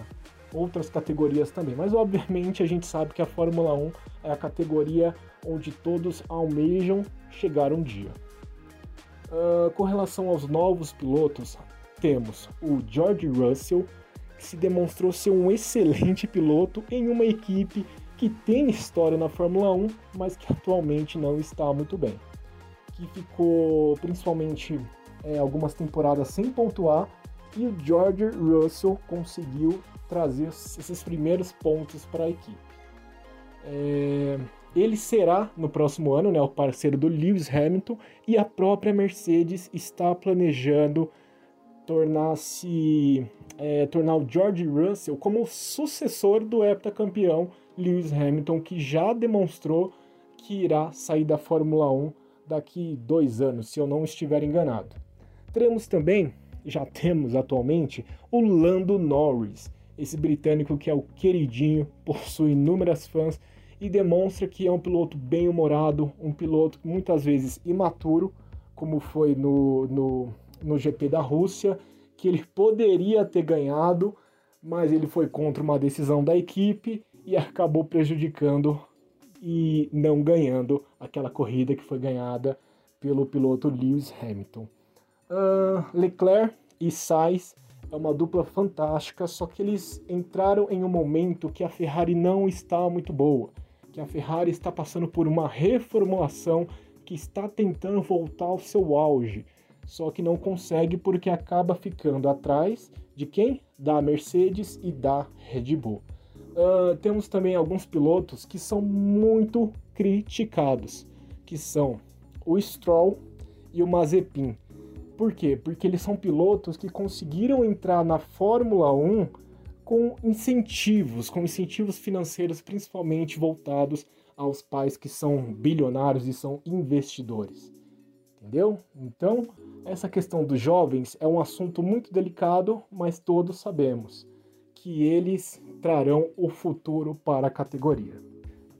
outras categorias também. Mas obviamente a gente sabe que a Fórmula 1 é a categoria onde todos almejam chegar um dia. Uh, com relação aos novos pilotos, temos o George Russell, que se demonstrou ser um excelente piloto em uma equipe que tem história na Fórmula 1, mas que atualmente não está muito bem. Que ficou principalmente é, algumas temporadas sem pontuar e o George Russell conseguiu trazer esses primeiros pontos para a equipe. É, ele será no próximo ano, né, o parceiro do Lewis Hamilton, e a própria Mercedes está planejando tornar-se é, tornar o George Russell como sucessor do heptacampeão Lewis Hamilton, que já demonstrou que irá sair da Fórmula 1 daqui dois anos, se eu não estiver enganado. Teremos também, já temos atualmente, o Lando Norris, esse britânico que é o queridinho, (laughs) possui inúmeras fãs e demonstra que é um piloto bem humorado, um piloto muitas vezes imaturo, como foi no, no, no GP da Rússia, que ele poderia ter ganhado, mas ele foi contra uma decisão da equipe e acabou prejudicando e não ganhando aquela corrida que foi ganhada pelo piloto Lewis Hamilton. Uh, Leclerc e Sainz é uma dupla fantástica, só que eles entraram em um momento que a Ferrari não está muito boa, que a Ferrari está passando por uma reformulação que está tentando voltar ao seu auge, só que não consegue porque acaba ficando atrás de quem? Da Mercedes e da Red Bull. Uh, temos também alguns pilotos que são muito criticados, que são o Stroll e o Mazepin. Por quê? Porque eles são pilotos que conseguiram entrar na Fórmula 1 com incentivos, com incentivos financeiros principalmente voltados aos pais que são bilionários e são investidores. Entendeu? Então, essa questão dos jovens é um assunto muito delicado, mas todos sabemos que eles trarão o futuro para a categoria.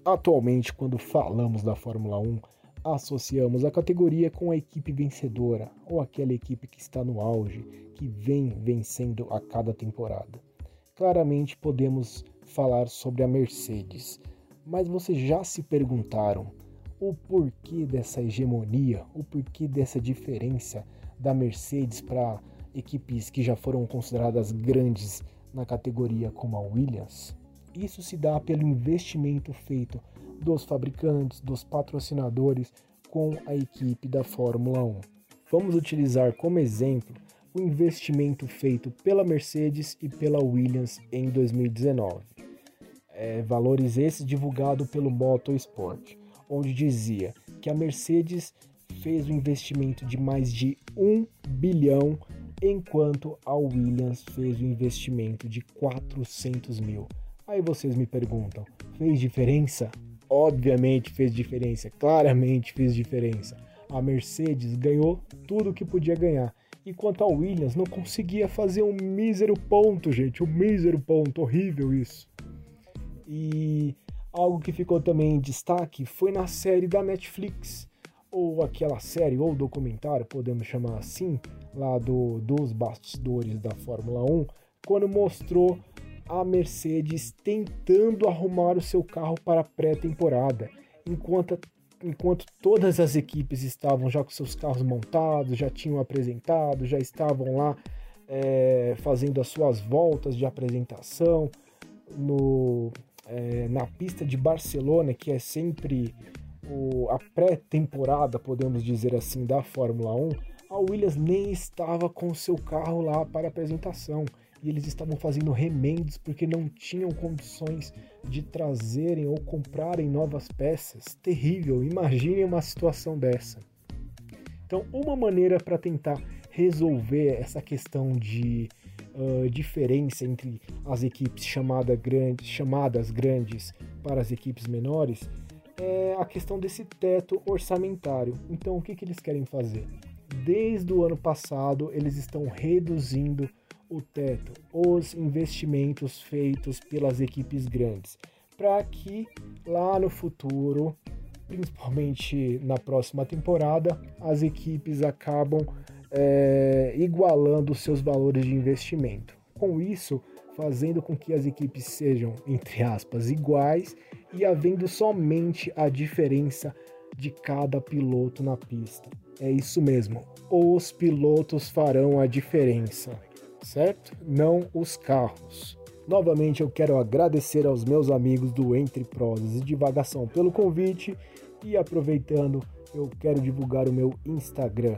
Atualmente, quando falamos da Fórmula 1, associamos a categoria com a equipe vencedora ou aquela equipe que está no auge, que vem vencendo a cada temporada. Claramente podemos falar sobre a Mercedes, mas vocês já se perguntaram o porquê dessa hegemonia, o porquê dessa diferença da Mercedes para equipes que já foram consideradas grandes na categoria como a Williams? Isso se dá pelo investimento feito dos fabricantes, dos patrocinadores com a equipe da Fórmula 1. Vamos utilizar como exemplo o investimento feito pela Mercedes e pela Williams em 2019. É, valores esses divulgados pelo Motorsport, onde dizia que a Mercedes fez um investimento de mais de 1 bilhão, enquanto a Williams fez um investimento de 400 mil. Aí vocês me perguntam, fez diferença? Obviamente fez diferença, claramente fez diferença. A Mercedes ganhou tudo que podia ganhar. Enquanto a Williams não conseguia fazer um mísero ponto, gente. Um mísero ponto. Horrível isso. E algo que ficou também em destaque foi na série da Netflix. Ou aquela série, ou documentário, podemos chamar assim, lá do, dos bastidores da Fórmula 1, quando mostrou a Mercedes tentando arrumar o seu carro para pré-temporada, enquanto, enquanto todas as equipes estavam já com seus carros montados, já tinham apresentado, já estavam lá é, fazendo as suas voltas de apresentação no, é, na pista de Barcelona, que é sempre o, a pré-temporada, podemos dizer assim, da Fórmula 1, a Williams nem estava com seu carro lá para apresentação e eles estavam fazendo remendos porque não tinham condições de trazerem ou comprarem novas peças. Terrível, imaginem uma situação dessa. Então, uma maneira para tentar resolver essa questão de uh, diferença entre as equipes chamada grande, chamadas grandes para as equipes menores é a questão desse teto orçamentário. Então, o que, que eles querem fazer? Desde o ano passado, eles estão reduzindo o teto, os investimentos feitos pelas equipes grandes, para que lá no futuro, principalmente na próxima temporada, as equipes acabam é, igualando seus valores de investimento. Com isso, fazendo com que as equipes sejam, entre aspas, iguais e havendo somente a diferença de cada piloto na pista. É isso mesmo, os pilotos farão a diferença certo? Não os carros. Novamente eu quero agradecer aos meus amigos do Entre Prosas e Divagação pelo convite e aproveitando eu quero divulgar o meu Instagram,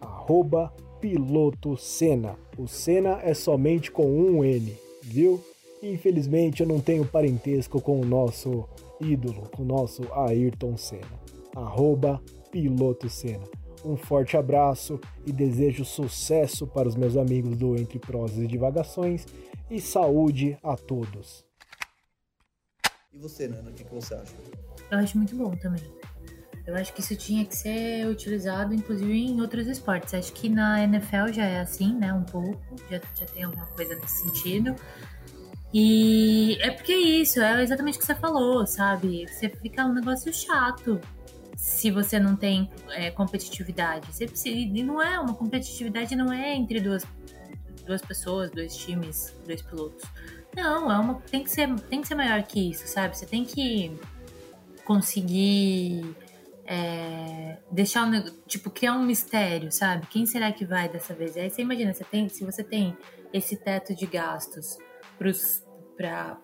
arroba piloto Senna. O Senna é somente com um N, viu? Infelizmente eu não tenho parentesco com o nosso ídolo, com o nosso Ayrton Senna. Arroba Piloto Senna. Um forte abraço e desejo sucesso para os meus amigos do Entre Prosas e Divagações e saúde a todos. E você, Nana, o que, que você acha? Eu acho muito bom também. Eu acho que isso tinha que ser utilizado, inclusive, em outros esportes. Acho que na NFL já é assim, né? Um pouco, já, já tem alguma coisa nesse sentido. E é porque é isso, é exatamente o que você falou, sabe? Você fica um negócio chato se você não tem é, competitividade. Você precisa, e não é uma competitividade, não é entre duas, duas pessoas, dois times, dois pilotos. Não, é uma, tem, que ser, tem que ser maior que isso, sabe? Você tem que conseguir é, deixar um, tipo criar um mistério, sabe? Quem será que vai dessa vez? Aí você imagina, você tem, se você tem esse teto de gastos para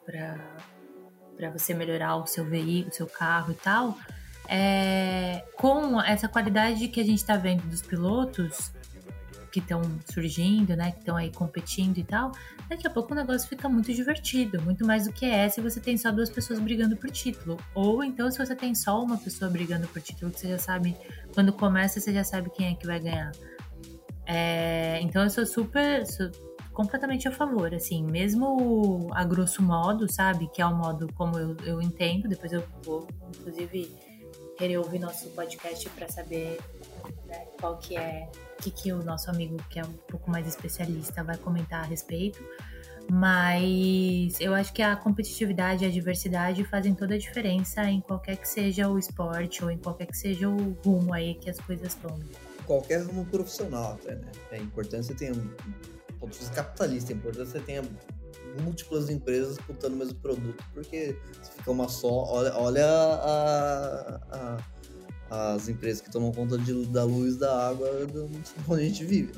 para você melhorar o seu veículo, o seu carro e tal, é, com essa qualidade que a gente está vendo dos pilotos que estão surgindo, né, que estão aí competindo e tal, daqui a pouco o negócio fica muito divertido, muito mais do que é se você tem só duas pessoas brigando por título, ou então se você tem só uma pessoa brigando por título, que você já sabe, quando começa você já sabe quem é que vai ganhar. É, então eu sou super, sou completamente a favor, assim, mesmo a grosso modo, sabe, que é o modo como eu, eu entendo, depois eu vou, inclusive querer ouvir nosso podcast para saber né, qual que é, o que, que o nosso amigo que é um pouco mais especialista vai comentar a respeito. Mas eu acho que a competitividade e a diversidade fazem toda a diferença em qualquer que seja o esporte ou em qualquer que seja o rumo aí que as coisas tomem. Qualquer rumo profissional até, né? É importante você ter um ponto de vista capitalista, importante você tenha múltiplas empresas disputando o mesmo produto, porque se fica uma só, olha, olha a, a, as empresas que tomam conta de, da luz, da água, do, (laughs) onde a gente vive.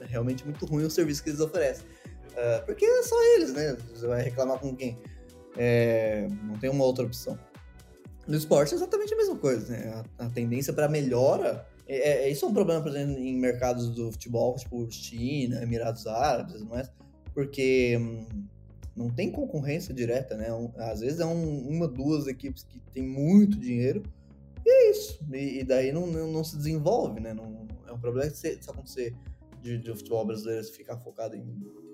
é realmente muito ruim o serviço que eles oferecem. Uh, porque é só eles, né? Você vai reclamar com quem? É, não tem uma outra opção. No esporte é exatamente a mesma coisa, né? A, a tendência para melhora. É, é, isso é um problema, por exemplo, em mercados do futebol, tipo China, Emirados Árabes, não é? Porque hum, não tem concorrência direta, né? Às vezes é um, uma, duas equipes que tem muito dinheiro e é isso. E, e daí não, não, não, se desenvolve, né? Não, é um problema que se, se acontecer de, de, futebol brasileiro ficar focado em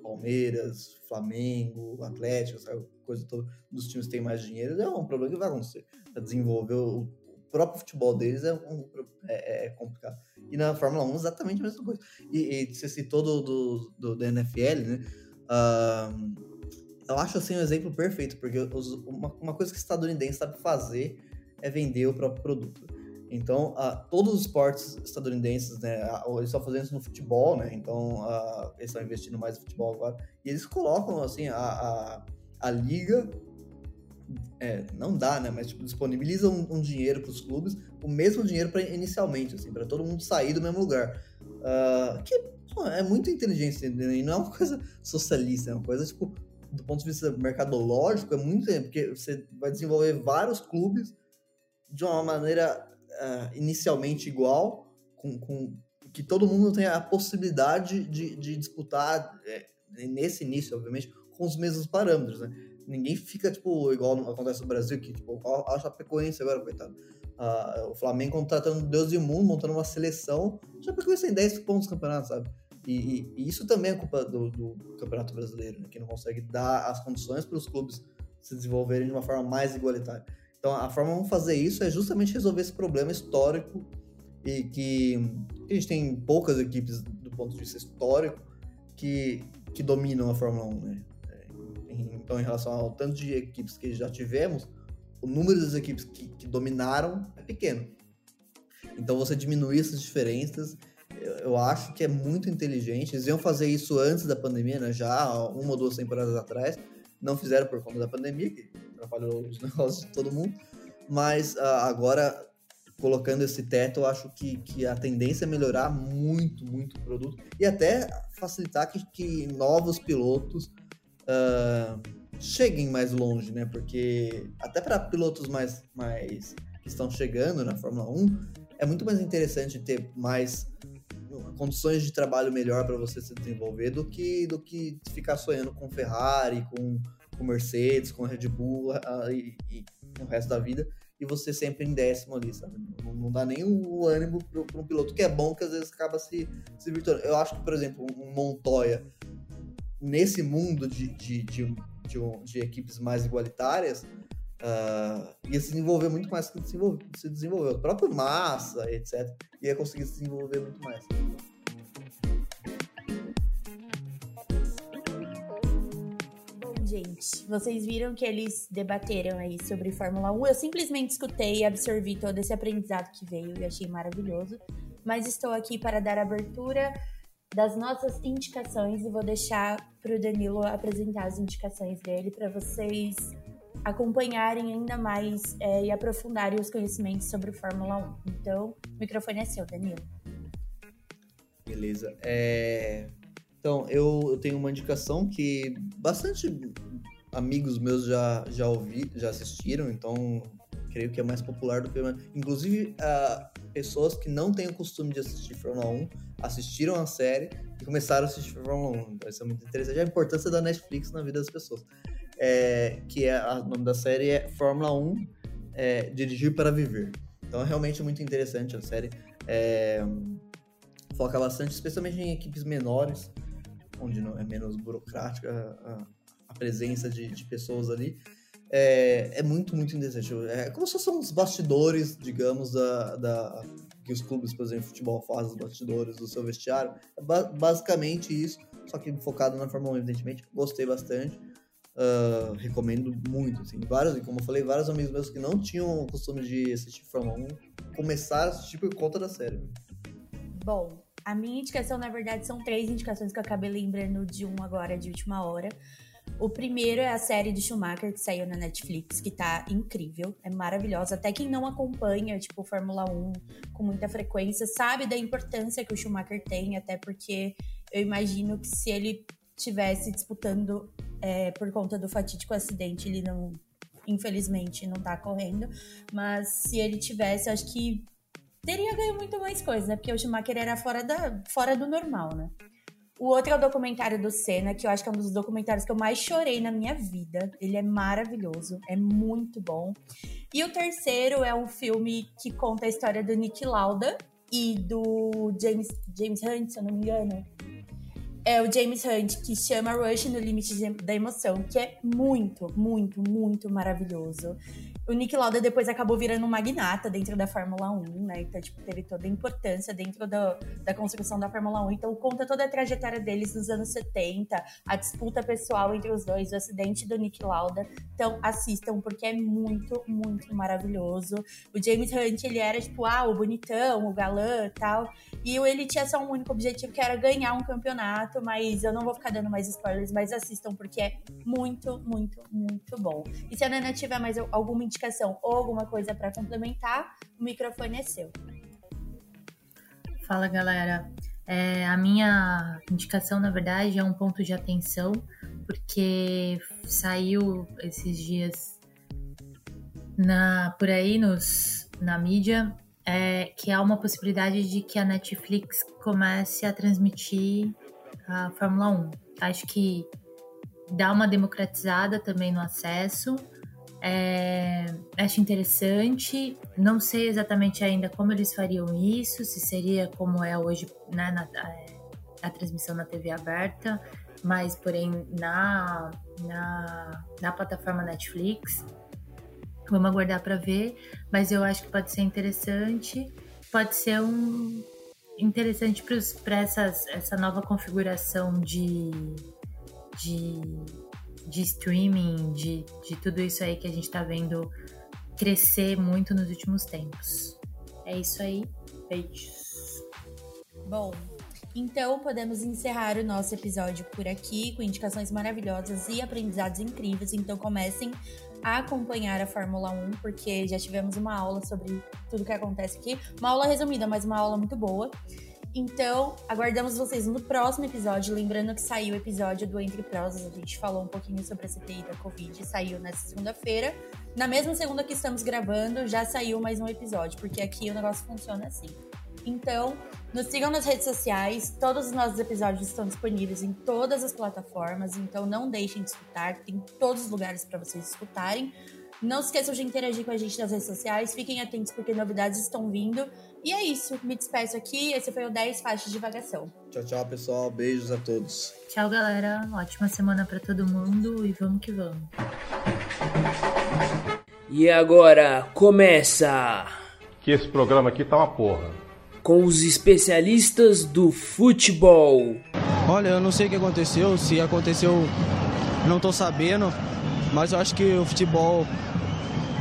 Palmeiras, Flamengo, Atlético, sabe? coisa toda dos times que têm mais dinheiro, é um problema que vai acontecer. Pra desenvolver o, o próprio futebol deles é, um, é, é, complicado. E na Fórmula 1 exatamente a mesma coisa. E, e você citou do, do, do, do NFL, né? Uh, eu acho assim um exemplo perfeito, porque os, uma, uma, coisa que o estadunidense sabe fazer é vender o próprio produto. Então, uh, todos os esportes estadunidenses, né, uh, eles estão fazendo isso no futebol, né? Então, eles estão investindo mais no futebol agora. E eles colocam, assim, a, a, a liga é, não dá, né? Mas tipo, disponibiliza um, um dinheiro para os clubes, o mesmo dinheiro para inicialmente, assim, para todo mundo sair do mesmo lugar. Uh, que é muito inteligente, entendeu? E não é uma coisa socialista, é uma coisa, tipo, do ponto de vista mercadológico, é muito porque você vai desenvolver vários clubes de uma maneira uh, inicialmente igual, com, com, que todo mundo tenha a possibilidade de, de disputar, é, nesse início, obviamente, com os mesmos parâmetros, né? Ninguém fica, tipo, igual acontece no Brasil, que, tipo, a Chapecoense agora, coitado. Uh, o Flamengo contratando Deus e Mundo, montando uma seleção, já Chapecoense tem 10 pontos no campeonato, sabe? E, e, e, isso também é culpa do, do Campeonato Brasileiro, né? que não consegue dar as condições para os clubes se desenvolverem de uma forma mais igualitária. Então, a forma de fazer isso é justamente resolver esse problema histórico e que, que a gente tem poucas equipes do ponto de vista histórico que, que dominam a Fórmula 1, né? É, então, em relação ao tanto de equipes que já tivemos, o número das equipes que, que dominaram é pequeno. Então, você diminuir essas diferenças eu acho que é muito inteligente. Eles iam fazer isso antes da pandemia, né? Já uma ou duas temporadas atrás. Não fizeram por conta da pandemia, que atrapalhou os (laughs) negócios de todo mundo. Mas uh, agora, colocando esse teto, eu acho que, que a tendência é melhorar muito, muito o produto. E até facilitar que, que novos pilotos uh, cheguem mais longe, né? Porque até para pilotos mais, mais que estão chegando na Fórmula 1, é muito mais interessante ter mais condições de trabalho melhor para você se desenvolver do que, do que ficar sonhando com Ferrari, com, com Mercedes, com Red Bull e, e o resto da vida, e você sempre em décimo ali, sabe? Não, não dá nem o ânimo para um piloto, que é bom que às vezes acaba se, se virtuando. Eu acho que, por exemplo, um Montoya, nesse mundo de, de, de, de, de equipes mais igualitárias, uh, ia se desenvolver muito mais que se desenvolveu. O próprio Massa, etc., ia conseguir se desenvolver muito mais. gente, vocês viram que eles debateram aí sobre Fórmula 1. Eu simplesmente escutei e absorvi todo esse aprendizado que veio e achei maravilhoso. Mas estou aqui para dar abertura das nossas indicações e vou deixar para o Danilo apresentar as indicações dele para vocês acompanharem ainda mais é, e aprofundarem os conhecimentos sobre Fórmula 1. Então, o microfone é seu, Danilo. Beleza. É... Então, eu, eu tenho uma indicação que bastante amigos meus já, já ouvi, já assistiram, então creio que é mais popular do que. Inclusive, uh, pessoas que não têm o costume de assistir Fórmula 1 assistiram a série e começaram a assistir Fórmula 1. Então, isso é muito interessante. A importância da Netflix na vida das pessoas. É, que é, o nome da série é Fórmula 1 é, Dirigir para Viver. Então, é realmente muito interessante a série. É, foca bastante, especialmente em equipes menores onde não é menos burocrática a, a presença de, de, pessoas ali, é, é, muito, muito interessante. É como se fossem os bastidores, digamos, da, da, que os clubes, por exemplo, futebol fazem, os bastidores do seu vestiário. É ba basicamente isso, só que focado na Fórmula 1, evidentemente. Gostei bastante. Uh, recomendo muito, assim, vários, e como eu falei, vários amigos meus que não tinham o costume de assistir Fórmula 1 começaram a assistir por conta da série. Bom, a minha indicação, na verdade, são três indicações que eu acabei lembrando de um agora, de última hora. O primeiro é a série de Schumacher que saiu na Netflix, que tá incrível, é maravilhosa. Até quem não acompanha, tipo, Fórmula 1 com muita frequência, sabe da importância que o Schumacher tem, até porque eu imagino que se ele tivesse disputando é, por conta do fatídico acidente, ele não, infelizmente, não tá correndo. Mas se ele tivesse, acho que teria ganho muito mais coisas, né? Porque o Schumacher era fora, da, fora do normal, né? O outro é o documentário do Senna, que eu acho que é um dos documentários que eu mais chorei na minha vida. Ele é maravilhoso, é muito bom. E o terceiro é um filme que conta a história do Nick Lauda e do James, James Hunt, se eu não me engano. É o James Hunt, que chama Rush no Limite da Emoção, que é muito, muito, muito maravilhoso. O Nick Lauda depois acabou virando um magnata dentro da Fórmula 1, né? Então, tipo, teve toda a importância dentro do, da construção da Fórmula 1. Então, conta toda a trajetória deles nos anos 70, a disputa pessoal entre os dois, o acidente do Nick Lauda. Então, assistam, porque é muito, muito maravilhoso. O James Hunt, ele era, tipo, ah, o bonitão, o galã e tal. E ele tinha só um único objetivo, que era ganhar um campeonato, mas eu não vou ficar dando mais spoilers, mas assistam, porque é muito, muito, muito bom. E se a Nana tiver mais alguma indicação ou alguma coisa para complementar, o microfone é seu. Fala galera, é, a minha indicação na verdade é um ponto de atenção porque saiu esses dias na por aí nos na mídia é, que há uma possibilidade de que a Netflix comece a transmitir a Fórmula 1. Acho que dá uma democratizada também no acesso é, acho interessante. Não sei exatamente ainda como eles fariam isso, se seria como é hoje né, na, a, é, a transmissão na TV aberta, mas porém na, na, na plataforma Netflix. Vamos aguardar para ver, mas eu acho que pode ser interessante. Pode ser um interessante para essa nova configuração de, de de streaming, de, de tudo isso aí que a gente está vendo crescer muito nos últimos tempos. É isso aí. Beijos. Bom, então podemos encerrar o nosso episódio por aqui com indicações maravilhosas e aprendizados incríveis. Então comecem a acompanhar a Fórmula 1, porque já tivemos uma aula sobre tudo que acontece aqui. Uma aula resumida, mas uma aula muito boa. Então, aguardamos vocês no próximo episódio. Lembrando que saiu o episódio do Entre Prosas, a gente falou um pouquinho sobre a CPI da Covid, saiu nessa segunda-feira. Na mesma segunda que estamos gravando, já saiu mais um episódio, porque aqui o negócio funciona assim. Então, nos sigam nas redes sociais, todos os nossos episódios estão disponíveis em todas as plataformas, então não deixem de escutar, tem todos os lugares para vocês escutarem. Não se esqueçam de interagir com a gente nas redes sociais. Fiquem atentos porque novidades estão vindo. E é isso. Me despeço aqui. Esse foi o 10 Faixas de Divagação. Tchau, tchau, pessoal. Beijos a todos. Tchau, galera. Ótima semana para todo mundo e vamos que vamos. E agora começa Que esse programa aqui tá uma porra. com os especialistas do futebol. Olha, eu não sei o que aconteceu, se aconteceu, não tô sabendo, mas eu acho que o futebol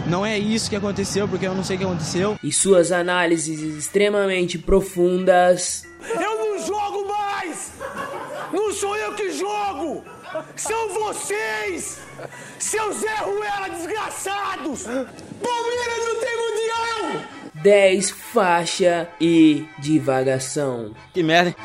não é isso que aconteceu, porque eu não sei o que aconteceu. E suas análises extremamente profundas. Eu não jogo mais! Não sou eu que jogo! São vocês! Seus Zé Ruela desgraçados! Palmeiras não tem mundial! 10 faixa e divagação. Que merda, hein?